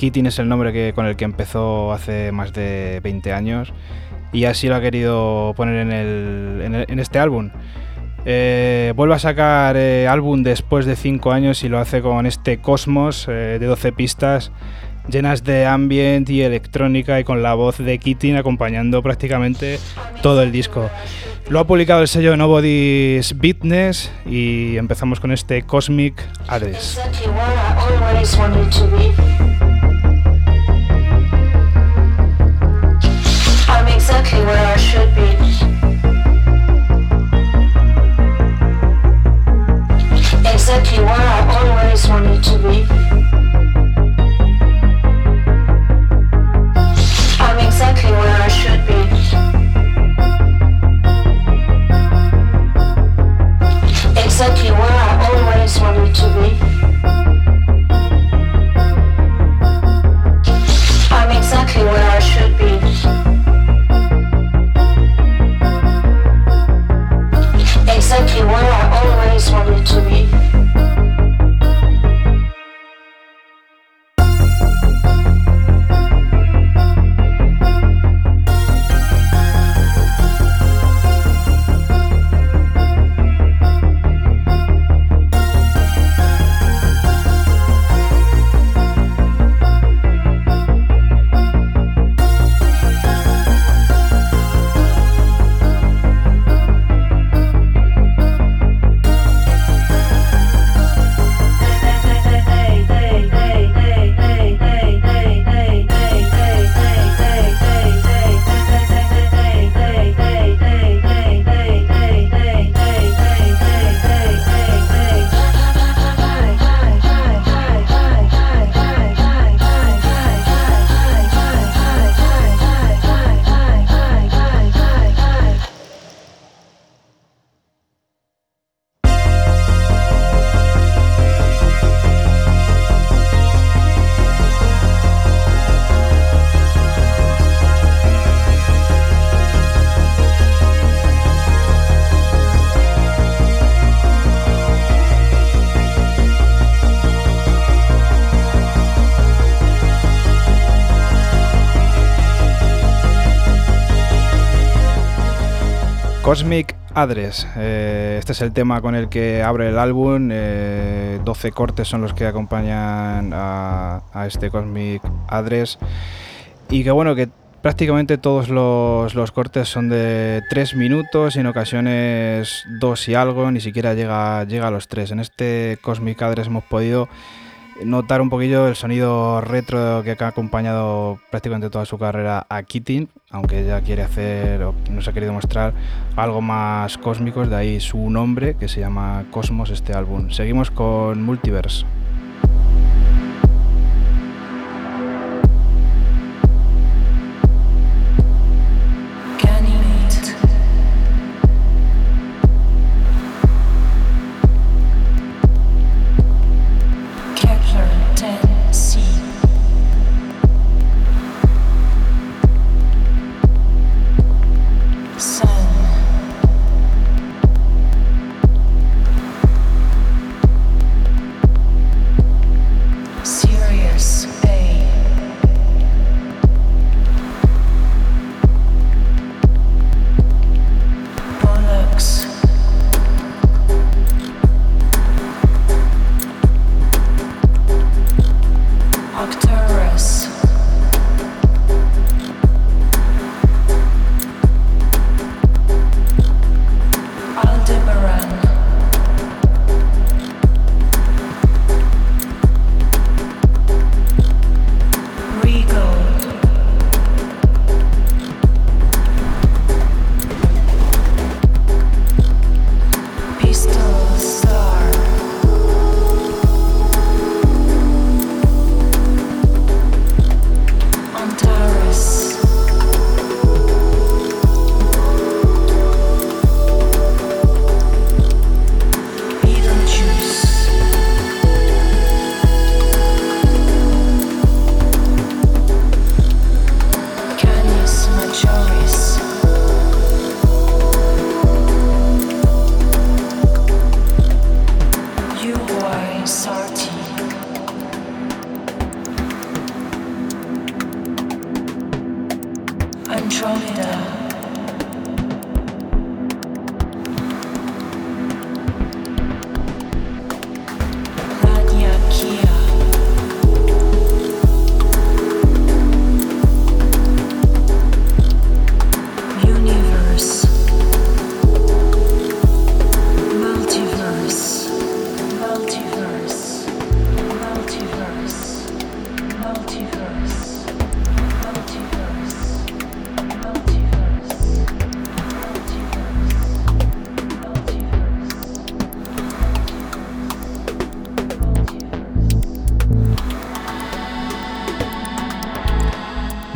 Speaker 3: Keating es el nombre que, con el que empezó hace más de 20 años y así lo ha querido poner en, el, en, el- en este álbum. Eh, vuelve a sacar eh, álbum después de 5 años y lo hace con este Cosmos eh, de 12 pistas llenas de ambient y electrónica y con la voz de Keating acompañando prácticamente todo el disco. Lo ha publicado el sello Nobody's Business y empezamos con este Cosmic Address.
Speaker 7: Exactly where I should be. Exactly where I always wanted to be. I'm exactly where I should be. Exactly where I always wanted to be. Exactly where I always wanted to be.
Speaker 3: Cosmic Address. eh, este es el tema con el que abre el álbum. eh, 12 cortes son los que acompañan a, este Cosmic Address. Y que bueno, que prácticamente todos los, cortes son de 3 minutos en ocasiones 2 y algo, ni siquiera llega, llega a los 3. En este Cosmic Address hemos podido notar un poquillo el sonido retro que ha acompañado prácticamente toda su carrera a Keating, aunque ella quiere hacer, o nos ha querido mostrar algo más cósmicos, de ahí su nombre, que se llama Cosmos, este álbum. Seguimos con Multiverse.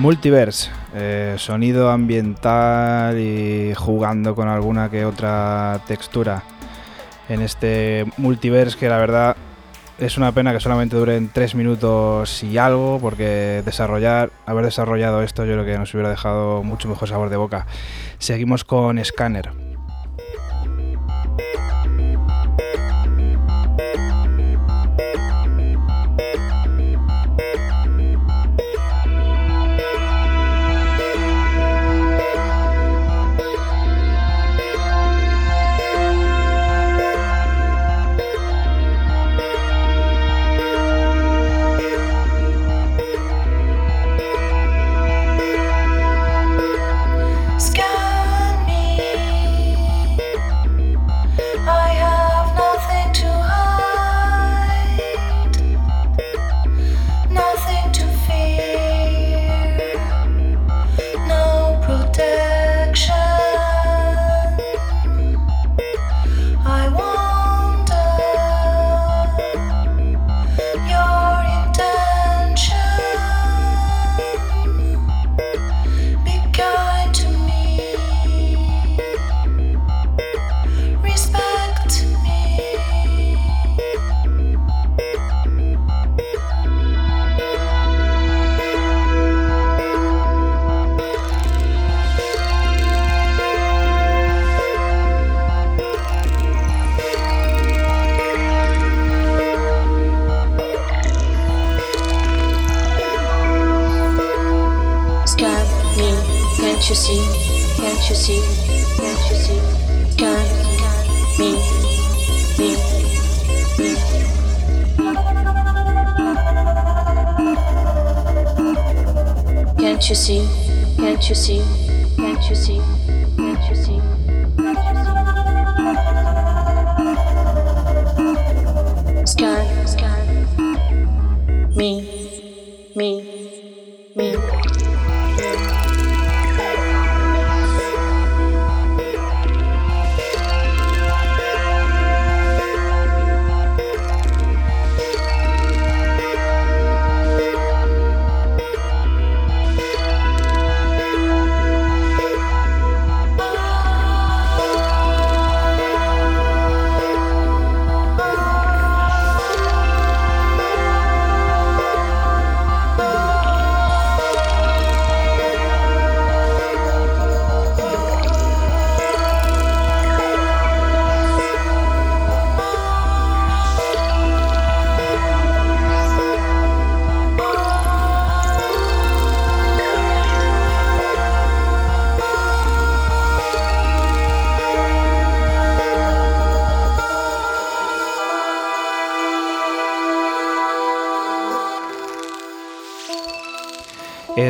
Speaker 7: Multiverse,
Speaker 3: eh, sonido ambiental y jugando con alguna que otra textura en este multiverse que la verdad es una pena que solamente duren tres minutos y algo porque desarrollar, haber desarrollado esto yo creo que nos hubiera dejado mucho mejor sabor de boca. Seguimos con Scanner.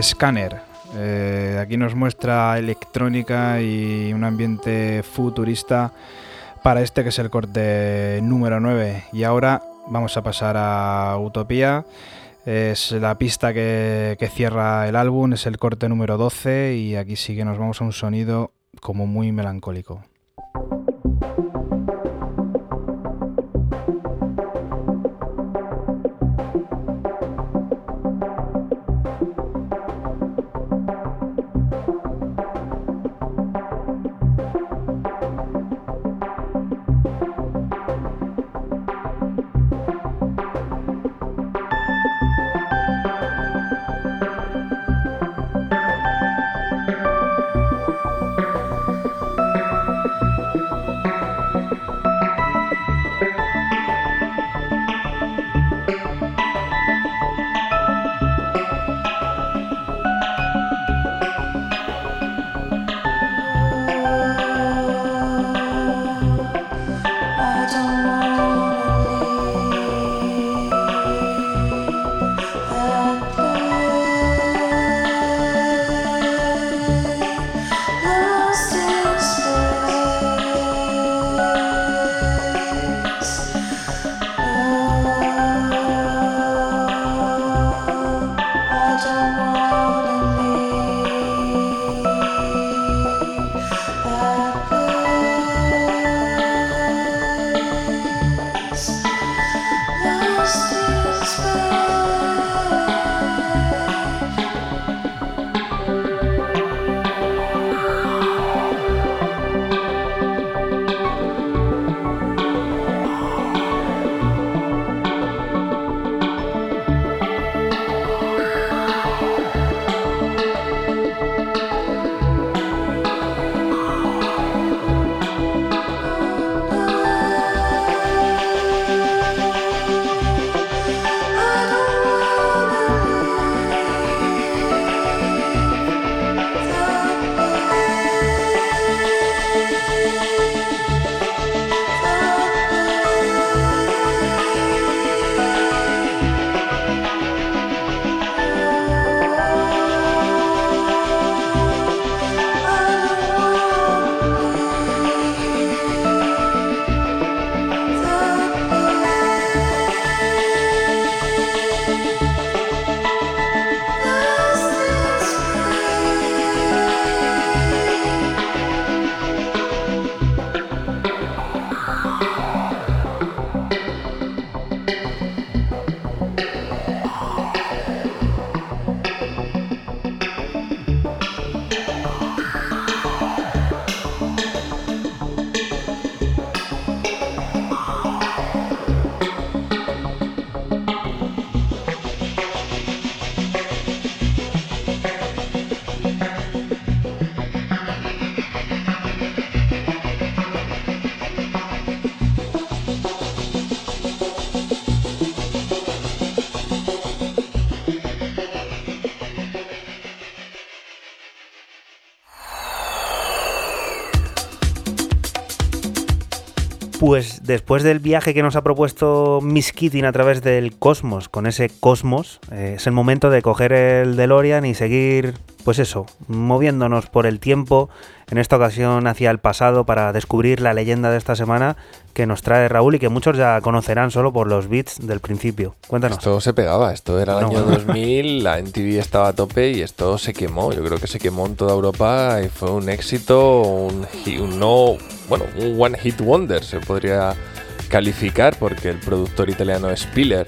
Speaker 3: Scanner. Eh, aquí nos muestra electrónica y un ambiente futurista para este que es el corte número 9. Y ahora vamos a pasar a Utopía. Es la pista que, que cierra el álbum, es el corte número 12 y aquí sí que nos vamos a un sonido como muy melancólico.
Speaker 2: Después del viaje que nos ha propuesto Miss Keating a través del cosmos, con ese cosmos, eh, es el momento de coger el DeLorean y seguir, pues eso, moviéndonos por el tiempo, en esta ocasión hacia el pasado para descubrir la leyenda de esta semana que nos trae Raúl y que muchos ya conocerán solo por los beats del principio. Cuéntanos.
Speaker 4: Esto se pegaba, esto era el
Speaker 2: No.
Speaker 4: año 2000, la MTV estaba a tope y esto se quemó. Yo creo que se quemó en toda Europa y fue un éxito, un, un no, bueno, un one hit wonder se podría calificar porque el productor italiano Spiller,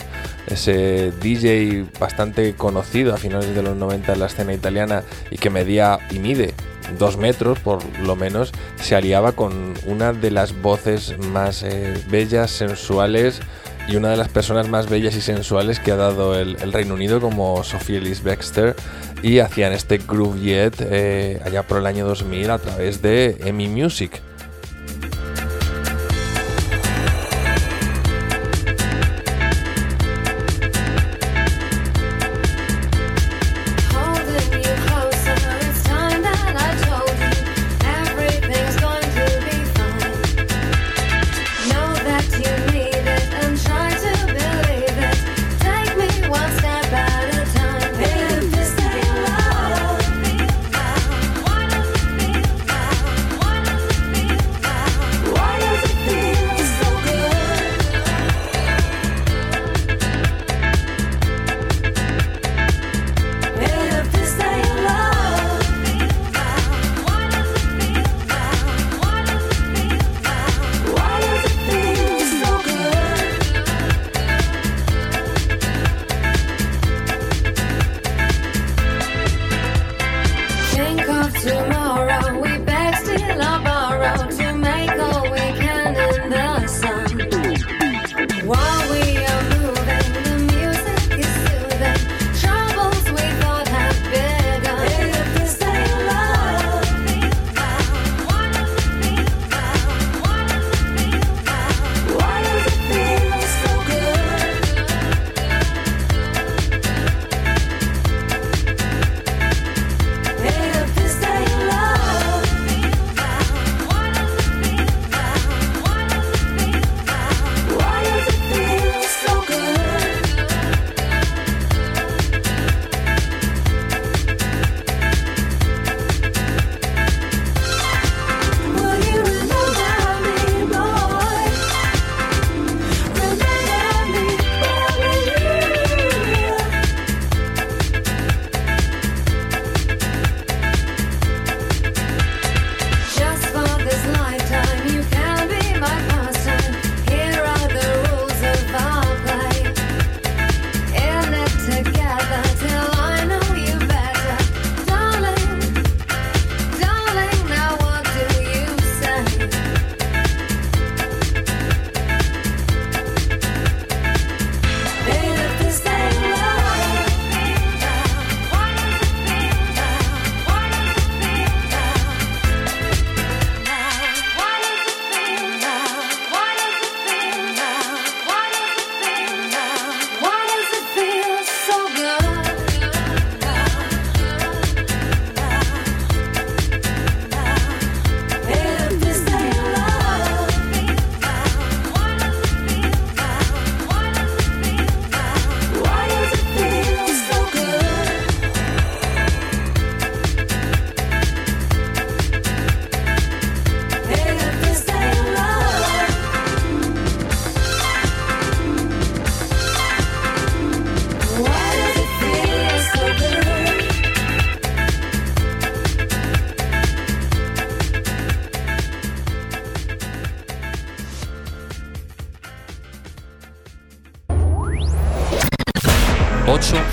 Speaker 4: ese DJ bastante conocido a finales de los 90 en la escena italiana y que medía y mide dos metros por lo menos, se aliaba con una de las voces más eh, bellas, sensuales y una de las personas más bellas y sensuales que ha dado el, Reino Unido como Sophie Ellis Baxter y hacían este Groove Jet eh, allá por el año 2000 a través de EMI Music.
Speaker 8: till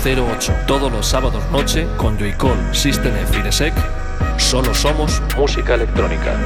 Speaker 6: ...808... Todos los sábados noche con Joycall, System F. Solo somos música electrónica.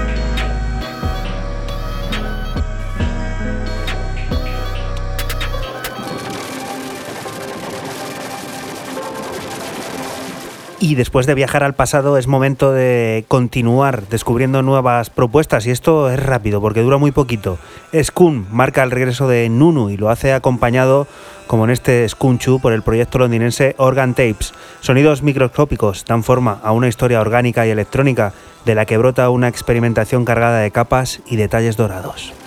Speaker 2: Y después de viajar al pasado es momento de continuar descubriendo nuevas propuestas y esto es rápido porque dura muy poquito. Skun marca el regreso de Nunu y lo hace acompañado, como en este Skunchu, por el proyecto londinense Organ Tapes. Sonidos microscópicos dan forma a una historia orgánica y electrónica de la que brota una experimentación cargada de capas y detalles dorados.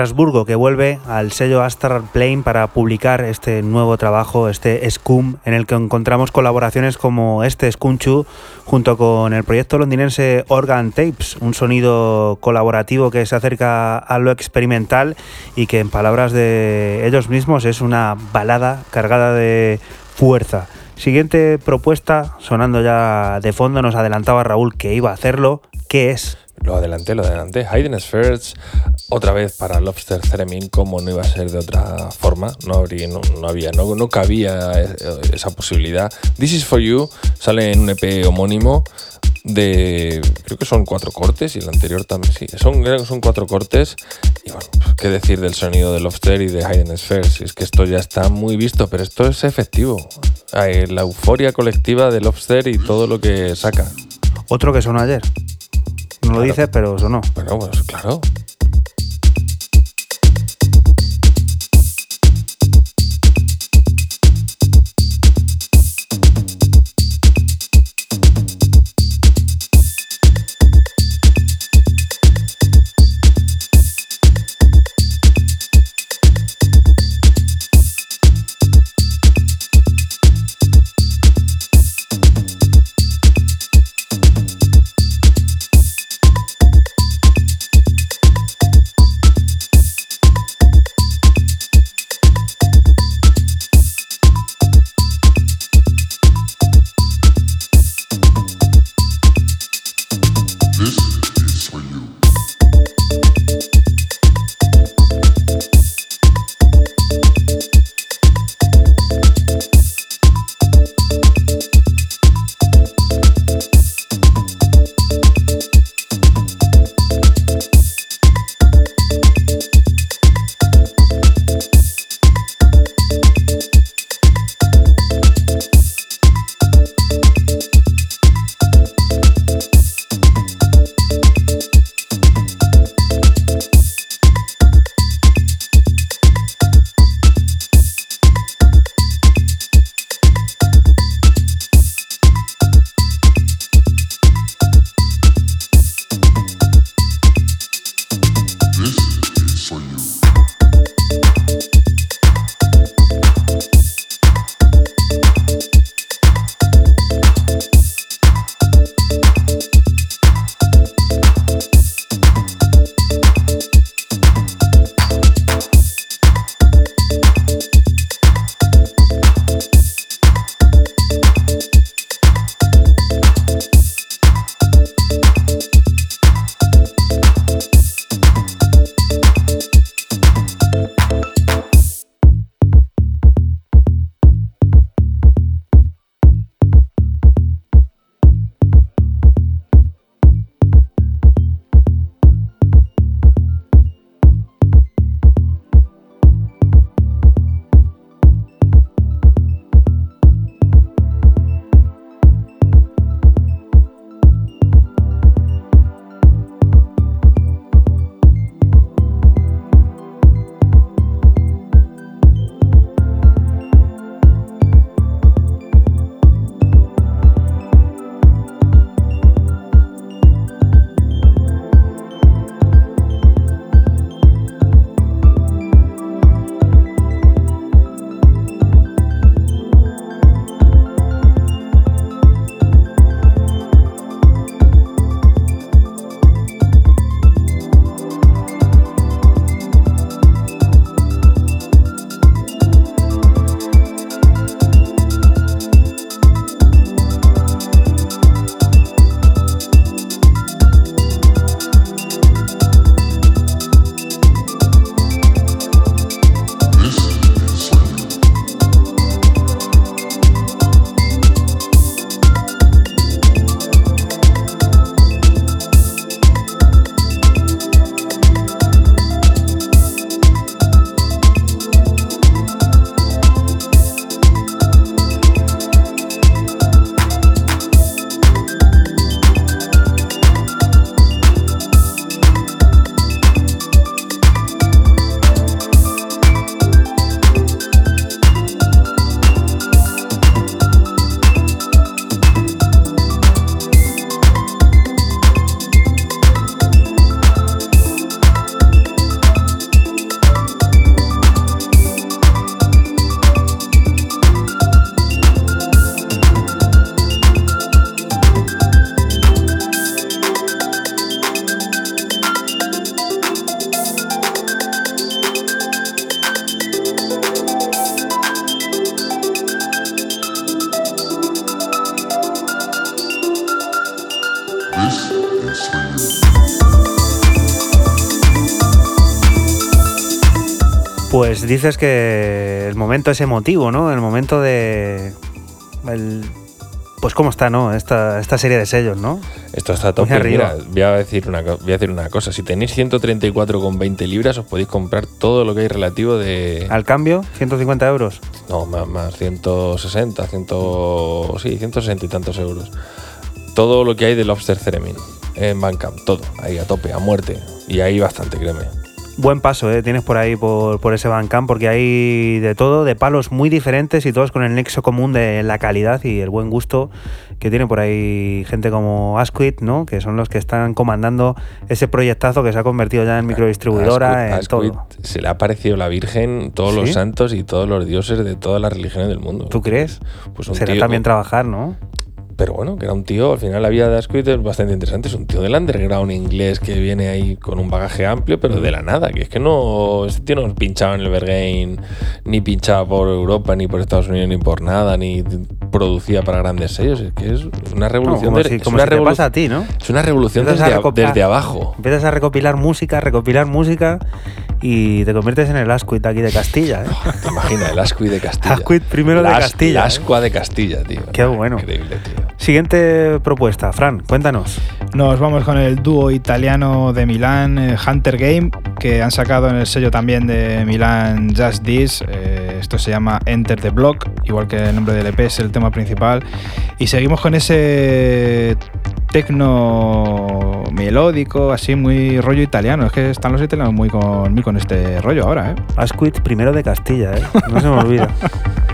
Speaker 2: Estrasburgo, que vuelve al sello Astral Plane para publicar este nuevo trabajo, este Scum, en el que encontramos colaboraciones como este Scunchu junto con el proyecto londinense Organ Tapes, un sonido colaborativo que se acerca a lo experimental y que en palabras de ellos mismos es una balada cargada de fuerza. Siguiente propuesta, sonando ya de fondo, nos adelantaba Raúl que iba a hacerlo. ¿Qué es?
Speaker 4: Lo adelanté, lo adelanté. Hidden Spheres, otra vez para Lobster Theremin, como no iba a ser de otra forma. No, habría, no, no había, no, no cabía eh, esa posibilidad. This is for you sale en un EP homónimo de. Creo que son cuatro cortes y el anterior también. Sí, son, creo que son cuatro cortes. Y bueno, pues, qué decir del sonido de Lobster y de Hidden Spheres. Es que esto ya está muy visto, pero esto es efectivo. La euforia colectiva de Lobster y todo lo que saca.
Speaker 2: Otro que sonó ayer. No lo dices, pero sonó.
Speaker 4: Bueno, pues claro.
Speaker 2: Dices que el momento es emotivo, ¿no? El momento de. el- pues cómo está, ¿no? Esta, esta serie de sellos, ¿no?
Speaker 4: Esto está a
Speaker 2: Muy
Speaker 4: tope.
Speaker 2: arriba.
Speaker 4: Mira, voy a, decir una, voy a decir una cosa. Si tenéis 134,20 libras, os podéis comprar todo lo que hay relativo de.
Speaker 2: Al cambio, 150 euros.
Speaker 4: No, más, más 160, 100, sí, 160 y tantos euros. Todo lo que hay de Lobster Theremin en Bandcamp, todo, ahí a tope, a muerte. Y ahí bastante, créeme.
Speaker 2: Buen paso, ¿eh? Tienes por ahí, por, por ese Bandcamp, porque hay de todo, de palos muy diferentes y todos con el nexo común de la calidad y el buen gusto que tiene por ahí gente como Asquith, ¿no? Que son los que están comandando ese proyectazo que se ha convertido ya en microdistribuidora,
Speaker 4: A
Speaker 2: en
Speaker 4: Asquith
Speaker 2: todo.
Speaker 4: se le ha parecido la Virgen, todos los santos y todos los dioses de todas las religiones del mundo.
Speaker 2: ¿Tú crees?
Speaker 4: Pues un
Speaker 2: Será
Speaker 4: tío-
Speaker 2: también trabajar, ¿no?
Speaker 4: Pero bueno, que era un tío, al final la vida de Asquith es bastante interesante. Es un tío del underground inglés que viene ahí con un bagaje amplio, pero de la nada. Que es que no. Este tío no pinchaba en el Berghain, ni pinchaba por Europa, ni por Estados Unidos, ni por nada, ni producía para grandes sellos. Es que es una
Speaker 2: No,
Speaker 4: revolución.
Speaker 2: como
Speaker 4: de-
Speaker 2: si,
Speaker 4: es
Speaker 2: como
Speaker 4: una
Speaker 2: si te
Speaker 4: revolu-
Speaker 2: pasa a ti, ¿no?
Speaker 4: Es una revolución desde, a- desde abajo.
Speaker 2: Empiezas a recopilar música, recopilar música y te conviertes en el Asquith aquí de Castilla, ¿eh? [laughs]
Speaker 4: ¿Te imaginas? El Asqui de Castilla.
Speaker 2: Asquith primero de Castilla,
Speaker 4: El
Speaker 2: ¿eh?
Speaker 4: Ascua de Castilla, tío.
Speaker 2: Qué bueno.
Speaker 4: Increíble, tío.
Speaker 2: Siguiente propuesta, Fran, cuéntanos.
Speaker 3: Nos vamos con el dúo italiano de Milán, eh, Hunter Game, que han sacado en el sello también de Milán Just This. Eh, esto se llama Enter the Block, igual que el nombre del EP es el tema principal. Y seguimos con ese tecno melódico, así muy rollo italiano. Es que están los italianos muy con, muy con este rollo ahora, ¿eh?
Speaker 2: Asquith primero de Castilla, ¿eh? No se me olvida. [laughs]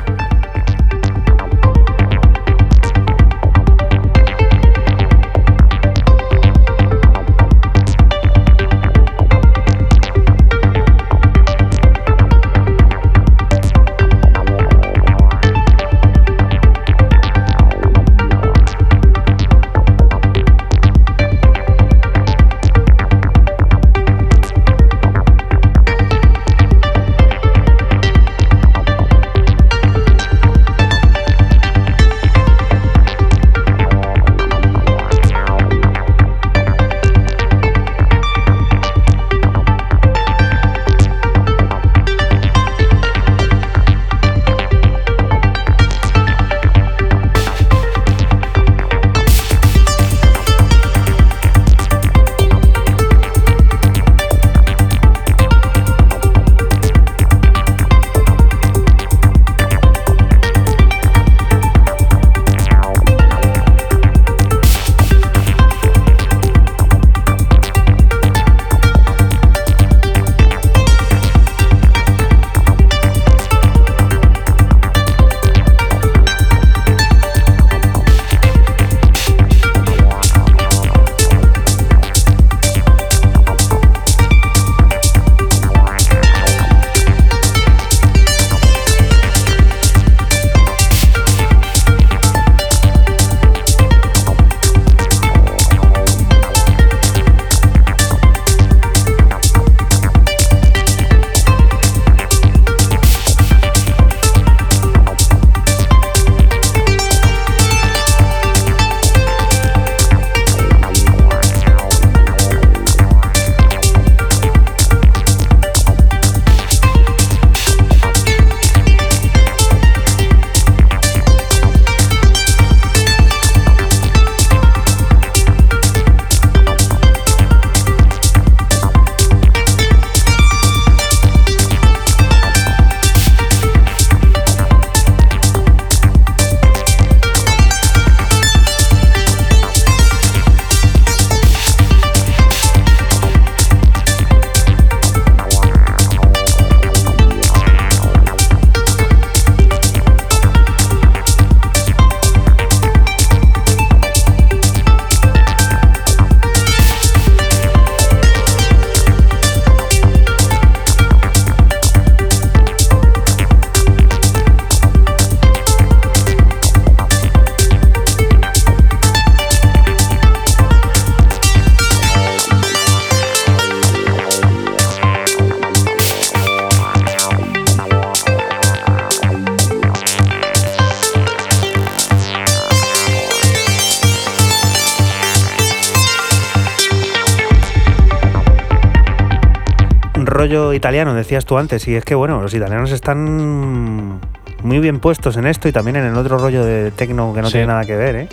Speaker 2: italiano, decías tú antes, y es que bueno, los italianos están muy bien puestos en esto y también en el otro rollo de tecno que no
Speaker 3: Sí.
Speaker 2: tiene nada que ver, ¿eh?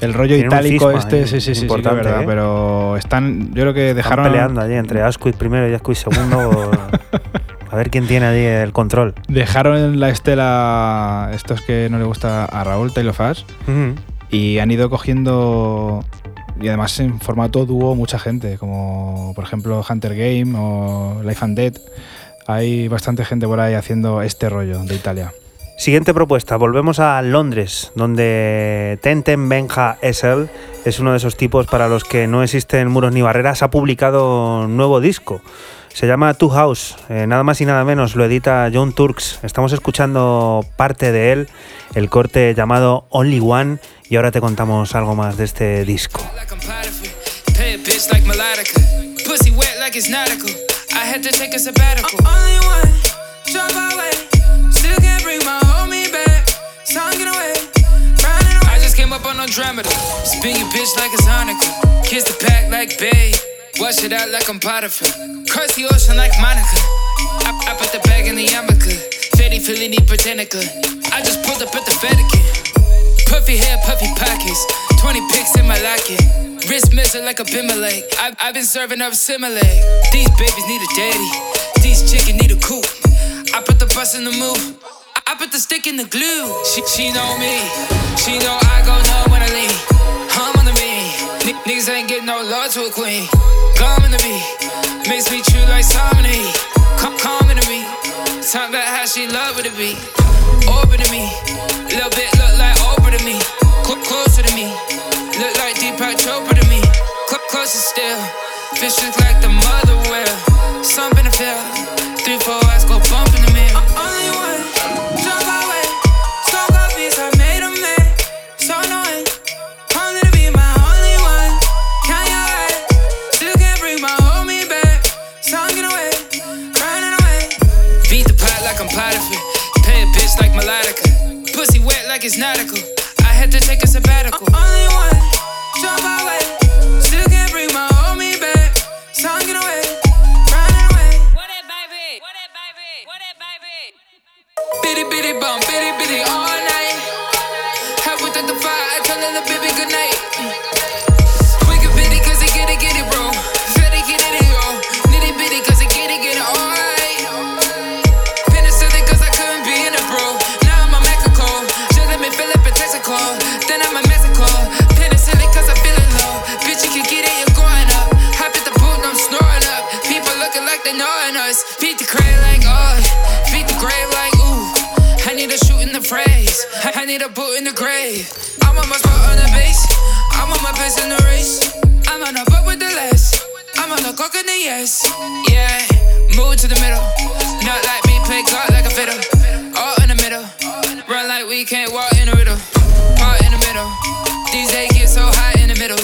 Speaker 3: El rollo
Speaker 2: Tiene un
Speaker 3: itálico este, sí, sí, sí, sí,
Speaker 2: importante,
Speaker 3: verdad,
Speaker 2: ¿eh?
Speaker 3: pero están, yo creo que
Speaker 2: Están
Speaker 3: dejaron...
Speaker 2: peleando allí entre Asquith primero y Asquith segundo. [laughs] a ver quién tiene allí el control.
Speaker 3: Dejaron en la estela estos que no le gusta a Raúl Taylor Fass y han ido cogiendo y además en formato dúo mucha gente, como por ejemplo Hunter Game o Life and Dead. Hay bastante gente por ahí haciendo este rollo de Italia.
Speaker 2: Siguiente propuesta, volvemos a Londres, donde Tenten Benja Essel es uno de esos tipos para los que no existen muros ni barreras, ha publicado un nuevo disco. Se llama Two House, eh, nada más y nada menos, lo edita John Turks. Estamos escuchando parte de él, el corte llamado Only One, y ahora te contamos algo más de este disco.
Speaker 9: like I'm Potiphar. Pay a bitch like melodica. Pussy wet like it's nautical. I had to take a sabbatical. only one, drunk away. Still can't bring my homie back. Song away. Running away. I just came up on Andromeda. Spin your bitch like it's Hanukkah. Kiss the pack like Bay. Wash it out like I'm Potiphar. Cross the ocean like Monica. I, I put the bag in the yarmulke. Fetty Fellini Britannica. I just pulled up at the Vatican. Puffy hair, puffy pockets. 20 pics in my locket. Wrist missing like a Bimmelake. I've, I've been serving up Similac. These babies need a daddy. These chicken need a coop. I put the bus in the move. I, put the stick in the glue. She, she know me. She know I go no when I lean. Hum on the me. N- niggas ain't getting no love to a queen. In the me. Makes me chew like salmon Come, come into me. Talk about how she love it to be. Open to me. Little bit look like Oprah to me. Cl- closer to me. Look like Deepak Chopra to me. Cl- closer still. Fish look like the mother whale. Something to feel. Three, four eyes go bump like it's nautical. I had to take a sabbatical. I'm only one. Drunk away. Still can't bring my homie back. Songing away. Running away. What it, baby? What it, baby? What it, baby? Bitty bitty bum, bitty bitty all night. Half without the fire, I tell the baby good night. My best in the race. I'm on a butt with the less. I'm on the coke in the yes. Yeah, move to the middle. Not like me, play God like a fiddle. All in the middle. Run like we can't walk in the riddle. Part in the middle. These days get so hot in the middle.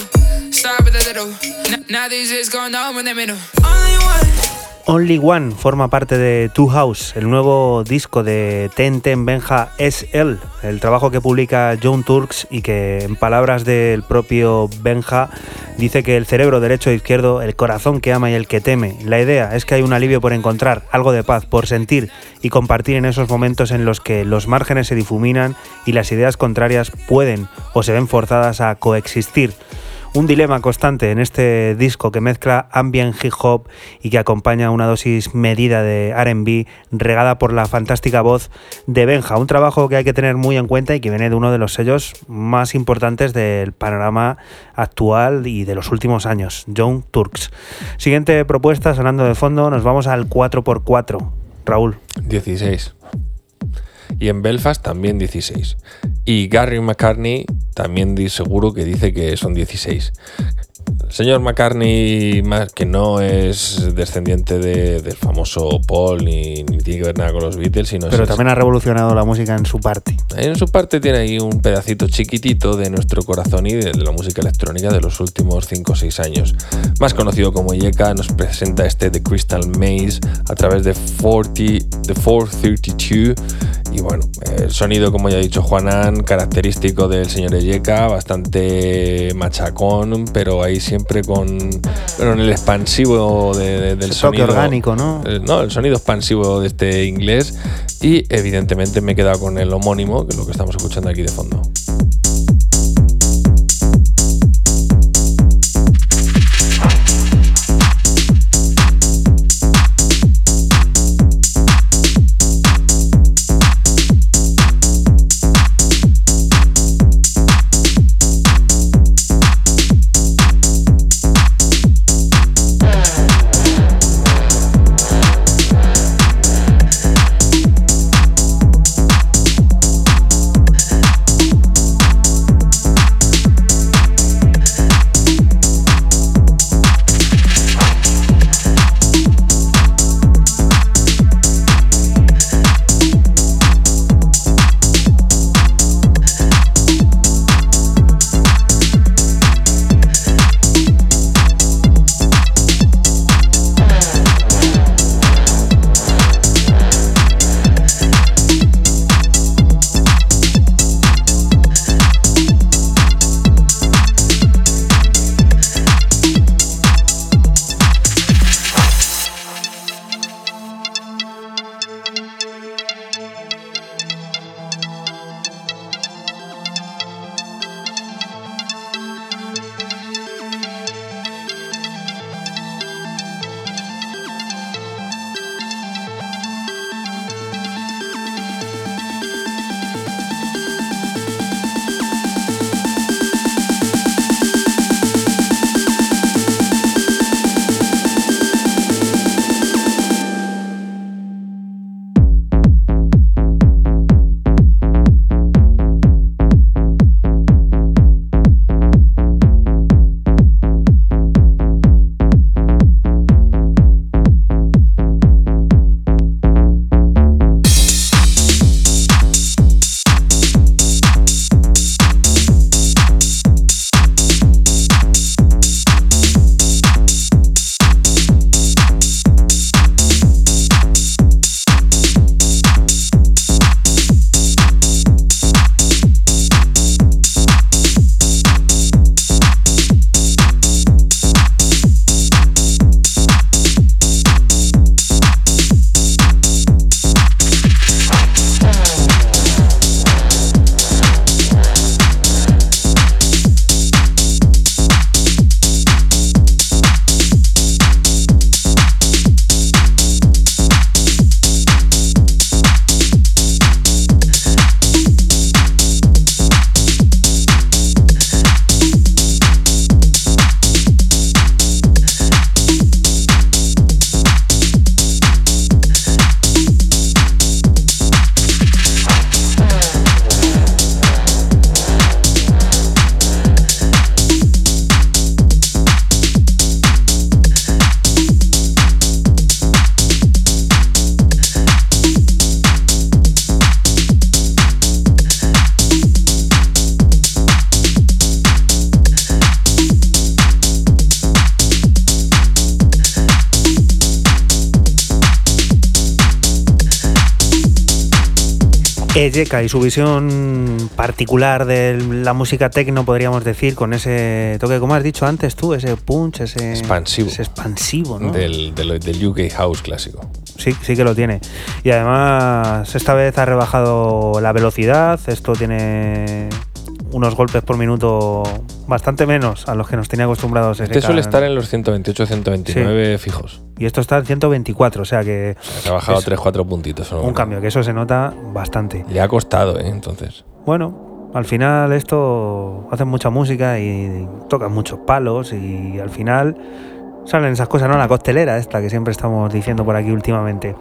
Speaker 9: Start with a little. N- now these is going on in the middle. Only one.
Speaker 2: Only One forma parte de Two House, el nuevo disco de Tenten Benja SL, el trabajo que publica John Turks y que, en palabras del propio Benja, dice que el cerebro derecho e izquierdo, el corazón que ama y el que teme. La idea es que hay un alivio por encontrar, algo de paz, por sentir y compartir en esos momentos en los que los márgenes se difuminan y las ideas contrarias pueden o se ven forzadas a coexistir. Un dilema constante en este disco que mezcla ambient hip hop y que acompaña una dosis medida de RB regada por la fantástica voz de Benja. Un trabajo que hay que tener muy en cuenta y que viene de uno de los sellos más importantes del panorama actual y de los últimos años, John Turks. Siguiente propuesta, sonando de fondo, nos vamos al 4x4. Raúl.
Speaker 4: 16. Y en Belfast también 16. Y Gary McCartney también seguro que dice que son 16. El señor McCartney, más que no es descendiente de- del famoso Paul ni, ni tiene que ver nada con los Beatles, sino
Speaker 2: Pero
Speaker 4: es-
Speaker 2: también ha revolucionado la música en su parte.
Speaker 4: en su parte tiene ahí un pedacito chiquitito de nuestro corazón y de la música electrónica de los últimos 5 o 6 años. Más conocido como Yeka, nos presenta este The Crystal Maze a través de 40, The 432 y bueno, eh, el sonido, como ya ha dicho Juanan, característico del señor Eyeka, bastante machacón, pero ahí siempre con. Pero en el expansivo de- de- del sonido.
Speaker 2: orgánico, ¿no?
Speaker 4: Eh, no, el sonido expansivo de este inglés. Y evidentemente me he quedado con el homónimo, que es lo que estamos escuchando aquí de fondo.
Speaker 2: Y su visión particular de la música techno, podríamos decir, con ese toque, como has dicho antes tú, ese punch, ese
Speaker 4: Expansivo.
Speaker 2: ese expansivo, ¿no?
Speaker 4: Del, del- del UK House clásico.
Speaker 2: Sí, sí que lo tiene. Y además, esta vez ha rebajado la velocidad. Esto tiene unos golpes por minuto bastante menos a los que nos tenía acostumbrados.
Speaker 4: Este suele estar en los 128-129 fijos.
Speaker 2: Y esto está en 124, o sea que
Speaker 4: Se ha bajado
Speaker 2: Es
Speaker 4: 3-4 puntitos.
Speaker 2: un cambio, que eso se nota bastante.
Speaker 4: Le ha costado, ¿eh? Entonces.
Speaker 2: Bueno, al final esto hacen mucha música y tocan muchos palos y al final salen esas cosas, ¿no? La costelera esta que siempre estamos diciendo por aquí últimamente.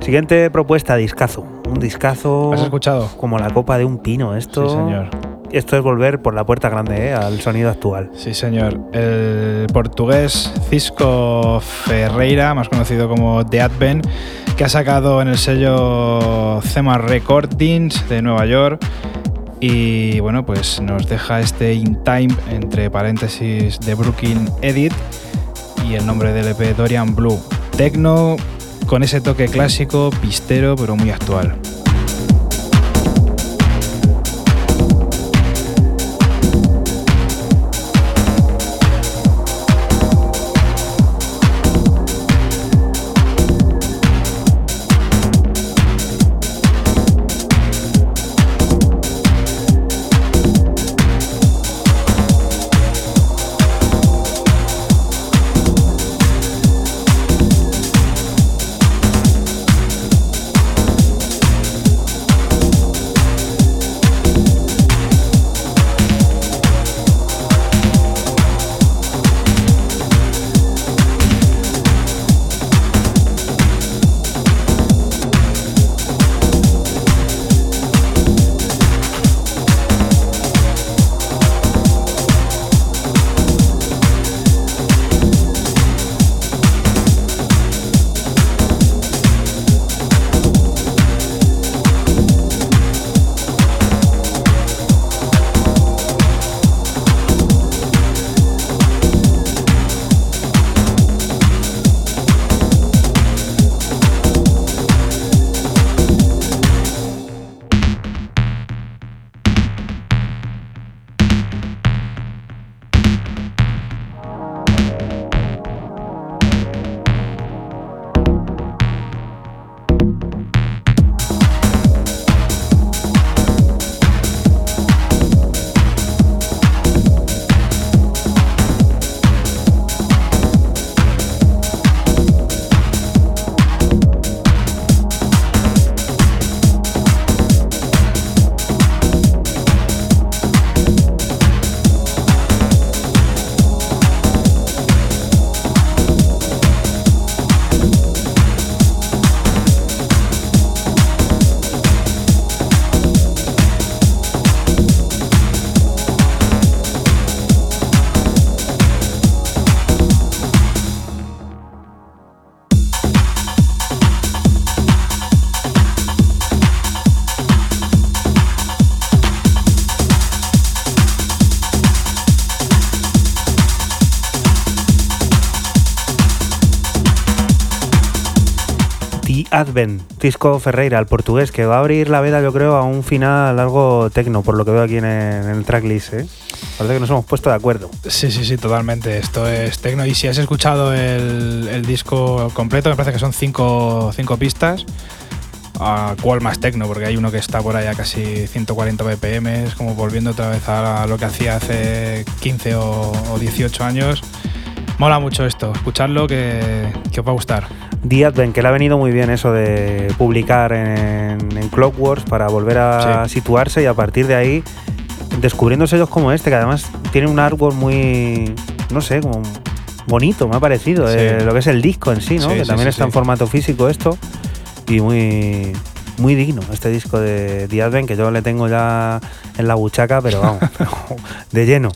Speaker 2: Siguiente propuesta, discazo. Un discazo
Speaker 3: ¿Has escuchado?
Speaker 2: como la copa de un pino. Esto,
Speaker 3: Sí, señor.
Speaker 2: Esto es volver por la puerta grande, ¿eh? Al sonido actual.
Speaker 3: Sí, señor. El portugués Cisco Ferreira, más conocido como The Advent, que ha sacado en el sello Cema Recordings de Nueva York. Y bueno, pues nos deja este In Time entre paréntesis de Brooklyn Edit y el nombre del EP Dorian Blue. Tecno con ese toque clásico, pistero, pero muy actual.
Speaker 2: Advent, Tisco Ferreira, el portugués, que va a abrir la veda, yo creo, a un final algo tecno, por lo que veo aquí en el, tracklist. ¿eh? Parece que nos hemos puesto de acuerdo.
Speaker 3: Sí, sí, sí, totalmente. Esto es tecno. Y si has escuchado el, el disco completo, me parece que son cinco, cinco pistas. ¿A cuál más tecno? Porque hay uno que está por ahí a casi 140 BPM, es como volviendo otra vez a lo que hacía hace 15 o, o 18 años. Mola mucho esto, escuchadlo que, que os va a gustar.
Speaker 2: The Advent, que le ha venido muy bien eso de publicar en, en Clockworks para volver a situarse y a partir de ahí descubriendo sellos como este, que además tiene un artwork muy, no sé, como bonito, me ha parecido,
Speaker 3: Sí.
Speaker 2: eh, lo que es el disco en sí, ¿no?
Speaker 3: Sí,
Speaker 2: que también está en formato físico esto y muy muy digno este disco de The Advent, que yo le tengo ya en la buchaca, pero vamos, [laughs] de lleno.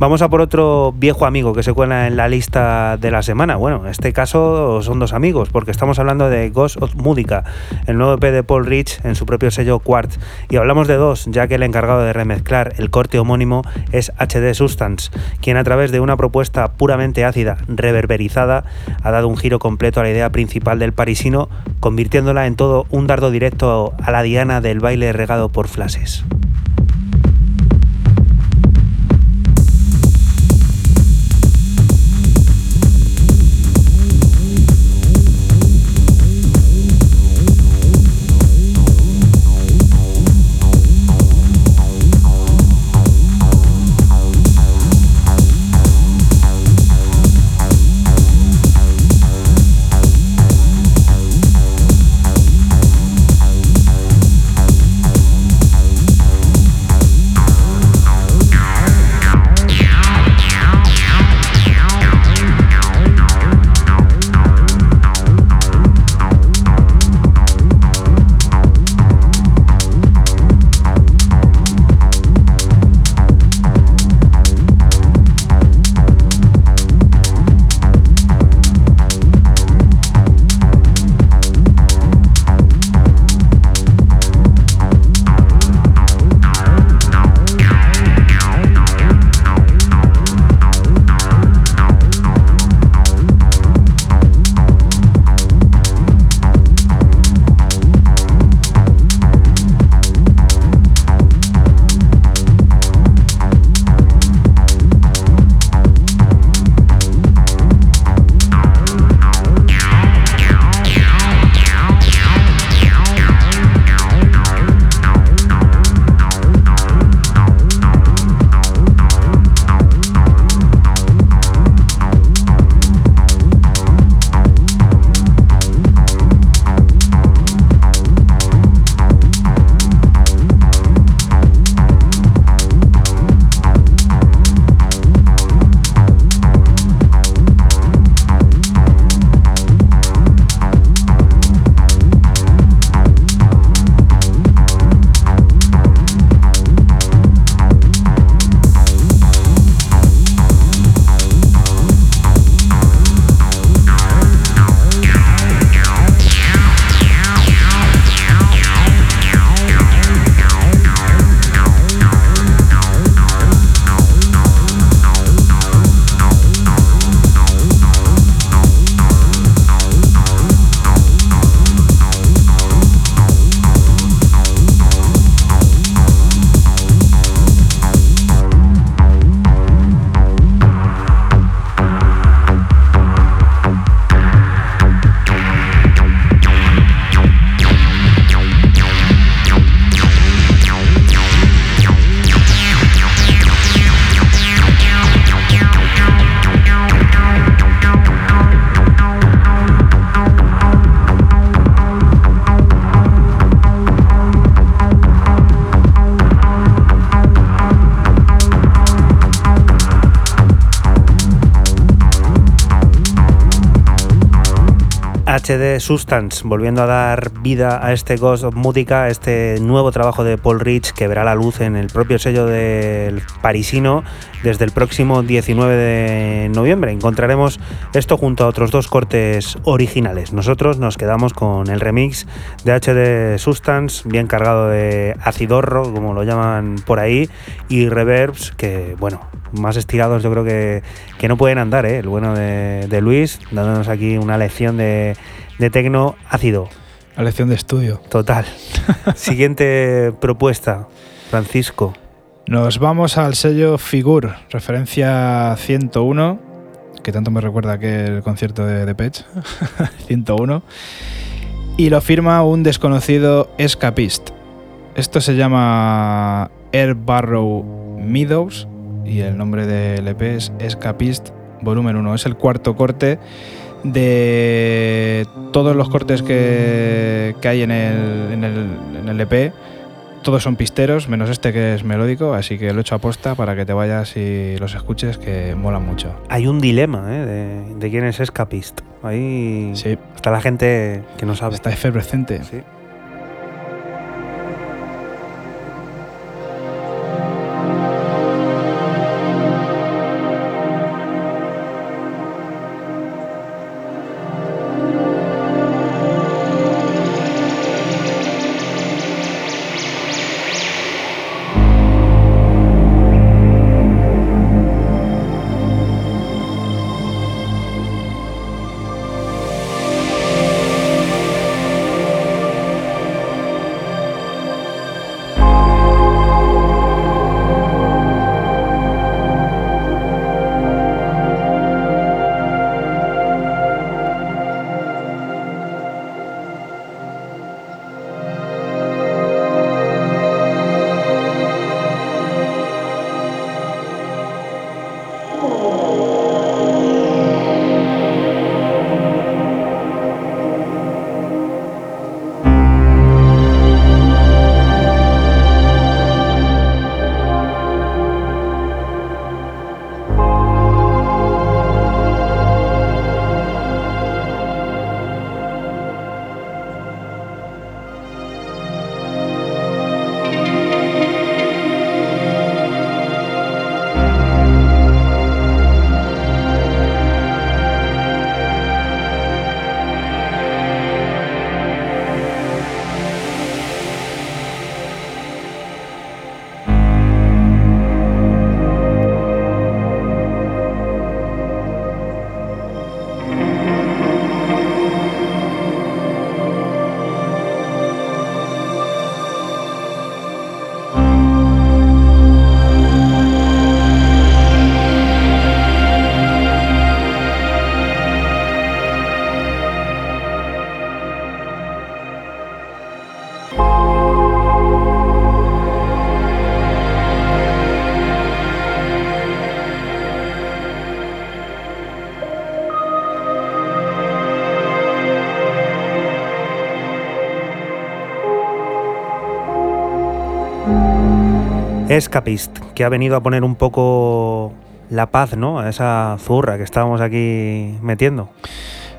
Speaker 2: Vamos a por otro viejo amigo que se cuela en la lista de la semana. Bueno, en este caso son dos amigos, porque estamos hablando de Ghost of Mudica, el nuevo EP de Paul Rich en su propio sello Quartz. Y hablamos de dos, ya que el encargado de remezclar el corte homónimo es HD Substance, quien a través de una propuesta puramente ácida, reverberizada, ha dado un giro completo a la idea principal del parisino, convirtiéndola en todo un dardo directo a la diana del baile regado por flashes. HD Substance, volviendo a dar vida a este Ghost of Mutica, este nuevo trabajo de Paul Rich que verá la luz en el propio sello del parisino desde el próximo 19 de noviembre. Encontraremos esto junto a otros dos cortes originales. Nosotros nos quedamos con el remix de HD Substance, bien cargado de acidorro, como lo llaman por ahí, y reverbs que, bueno, más estirados yo creo que, que no pueden andar, ¿eh? el bueno de, de Luis, dándonos aquí una lección de, de tecno ácido.
Speaker 3: La lección de estudio.
Speaker 2: Total. [laughs] Siguiente propuesta, Francisco.
Speaker 3: Nos vamos al sello Figur, referencia 101, que tanto me recuerda que el concierto de Depeche, [laughs] 101, y lo firma un desconocido Escapist. Esto se llama Air Barrow Meadows y el nombre del EP es Escapist Volumen 1. Es el cuarto corte de todos los cortes que, que hay en el, en, el, en el EP. Todos son pisteros, menos este que es melódico, así que lo he hecho aposta para que te vayas y los escuches, que molan mucho.
Speaker 2: Hay un dilema ¿eh? de, de quién es Escapist. Ahí
Speaker 3: Sí,
Speaker 2: está la gente que no sabe.
Speaker 3: está efervescente.
Speaker 2: Sí. Escapist, que ha venido a poner un poco la paz, ¿no? A esa zurra que estábamos aquí metiendo.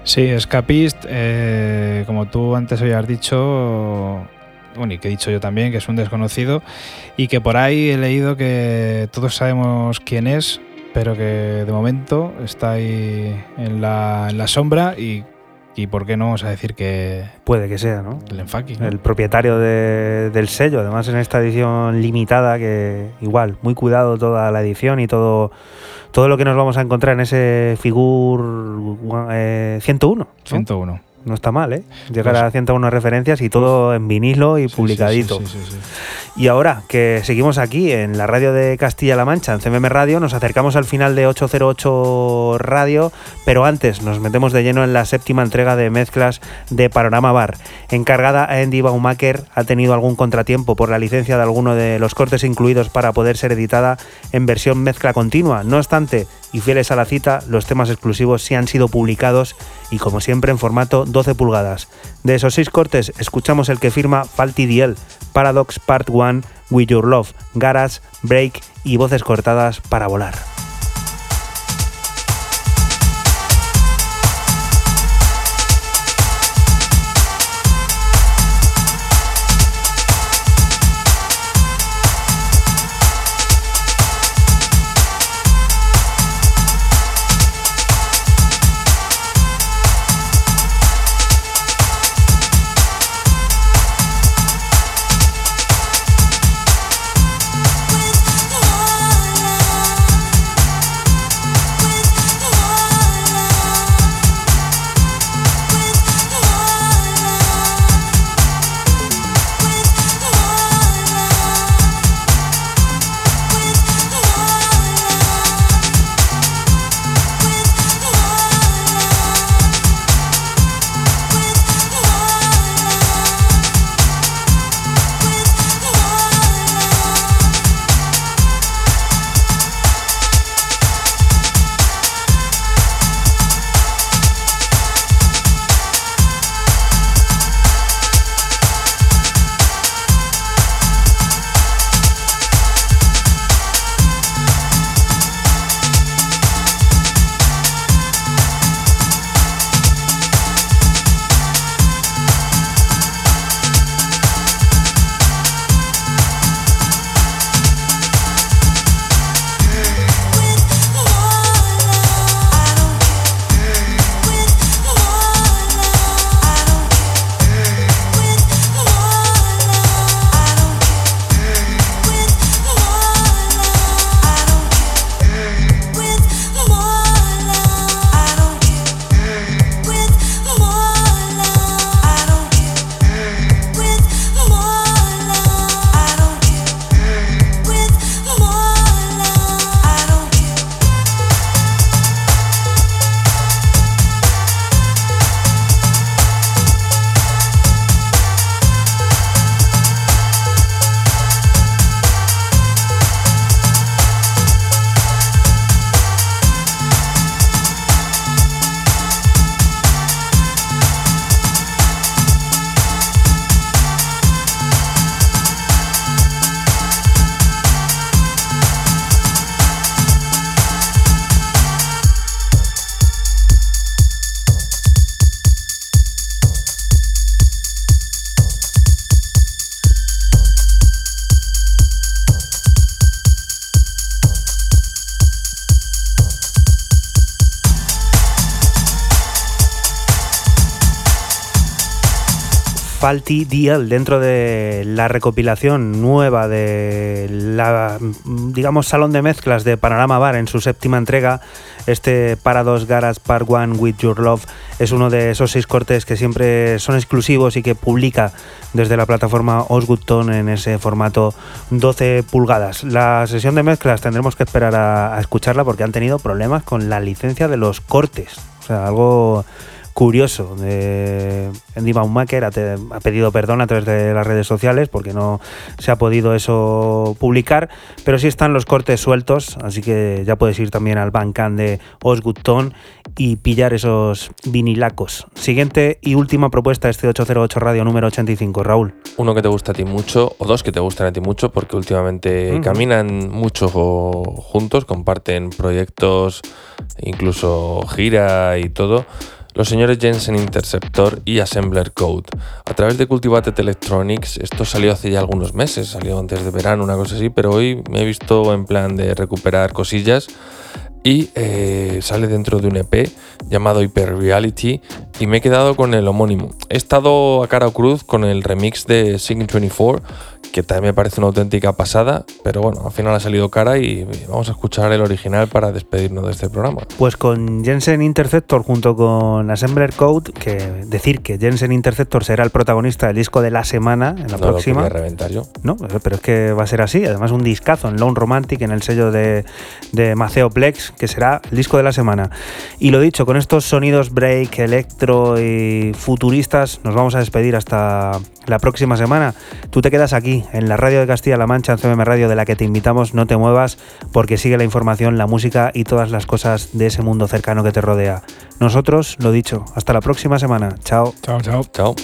Speaker 3: Sí, Escapist, eh, como tú antes habías dicho, bueno, y que he dicho yo también, que es un desconocido, y que por ahí he leído que todos sabemos quién es, pero que de momento está ahí en la, en la sombra y, y por qué no vamos a decir que
Speaker 2: Puede que sea, ¿no?
Speaker 3: el enfaqui. ¿no?
Speaker 2: El propietario de- del sello, además en esta edición limitada, que igual, muy cuidado toda la edición y todo, todo lo que nos vamos a encontrar en ese Figur eh, 101. ¿no?
Speaker 3: 101.
Speaker 2: No está mal, ¿eh? Llegar
Speaker 3: Pues-
Speaker 2: a 101 referencias y todo en vinilo y
Speaker 3: sí,
Speaker 2: publicadito.
Speaker 3: sí, sí, sí, sí.
Speaker 2: Y ahora que seguimos aquí en la radio de Castilla-La Mancha, en CMM Radio, nos acercamos al final de 808 Radio, pero antes nos metemos de lleno en la séptima entrega de mezclas de Panorama Bar. Encargada a Andy Baumacher, ha tenido algún contratiempo por la licencia de alguno de los cortes incluidos para poder ser editada en versión mezcla continua. No obstante, y fieles a la cita, los temas exclusivos sí han sido publicados y como siempre en formato 12 pulgadas. De esos seis cortes, escuchamos el que firma Falty DL, Paradox Part 1, With Your Love, Garage, Break y voces cortadas para volar. Faulty Deal dentro de la recopilación nueva de la, digamos, salón de mezclas de Panorama Bar en su séptima entrega. Este Parados Garage Part One With Your Love es uno de esos seis cortes que siempre son exclusivos y que publica desde la plataforma Osgood Tone en ese formato 12 pulgadas. La sesión de mezclas tendremos que esperar a, a escucharla porque han tenido problemas con la licencia de los cortes. O sea, algo curioso. Eh, Andy Baumacher ha, te- ha pedido perdón a través de las redes sociales porque no se ha podido eso publicar, pero sí están los cortes sueltos, así que ya puedes ir también al Bandcamp de Osgood Tone y pillar esos vinilacos. Siguiente y última propuesta, este 808 Radio número 85, Raúl.
Speaker 4: Uno que te gusta a ti mucho, o dos que te gustan a ti mucho, porque últimamente caminan mucho juntos, comparten proyectos, incluso gira y todo. Los señores Jensen Interceptor y Assembler Code. A través de Cultivated Electronics, esto salió hace ya algunos meses, salió antes de verano, una cosa así, pero hoy me he visto en plan de recuperar cosillas y eh, sale dentro de un EP llamado Hyper Reality y me he quedado con el homónimo. He estado a cara o cruz con el remix de Sing 24 que también me parece una auténtica pasada, pero bueno, al final ha salido cara y vamos a escuchar el original para despedirnos de este programa.
Speaker 2: Pues con Jensen Interceptor junto con Assembler Code, que decir que Jensen Interceptor será el protagonista del disco de la semana en la
Speaker 4: No lo
Speaker 2: próxima.
Speaker 4: quería reventar yo.
Speaker 2: No, pero es que va a ser así. Además, un discazo en Lone Romantic, en el sello de, de Maceo Plex, que será el disco de la semana. Y lo dicho, con estos sonidos break, electro y futuristas, nos vamos a despedir hasta la próxima semana. Tú te quedas aquí, en la radio de Castilla-La Mancha, en CMM Radio, de la que te invitamos. No te muevas, porque sigue la información, la música y todas las cosas de ese mundo cercano que te rodea. Nosotros, lo dicho, hasta la próxima semana. Chao.
Speaker 3: Chao, chao.
Speaker 4: Chao.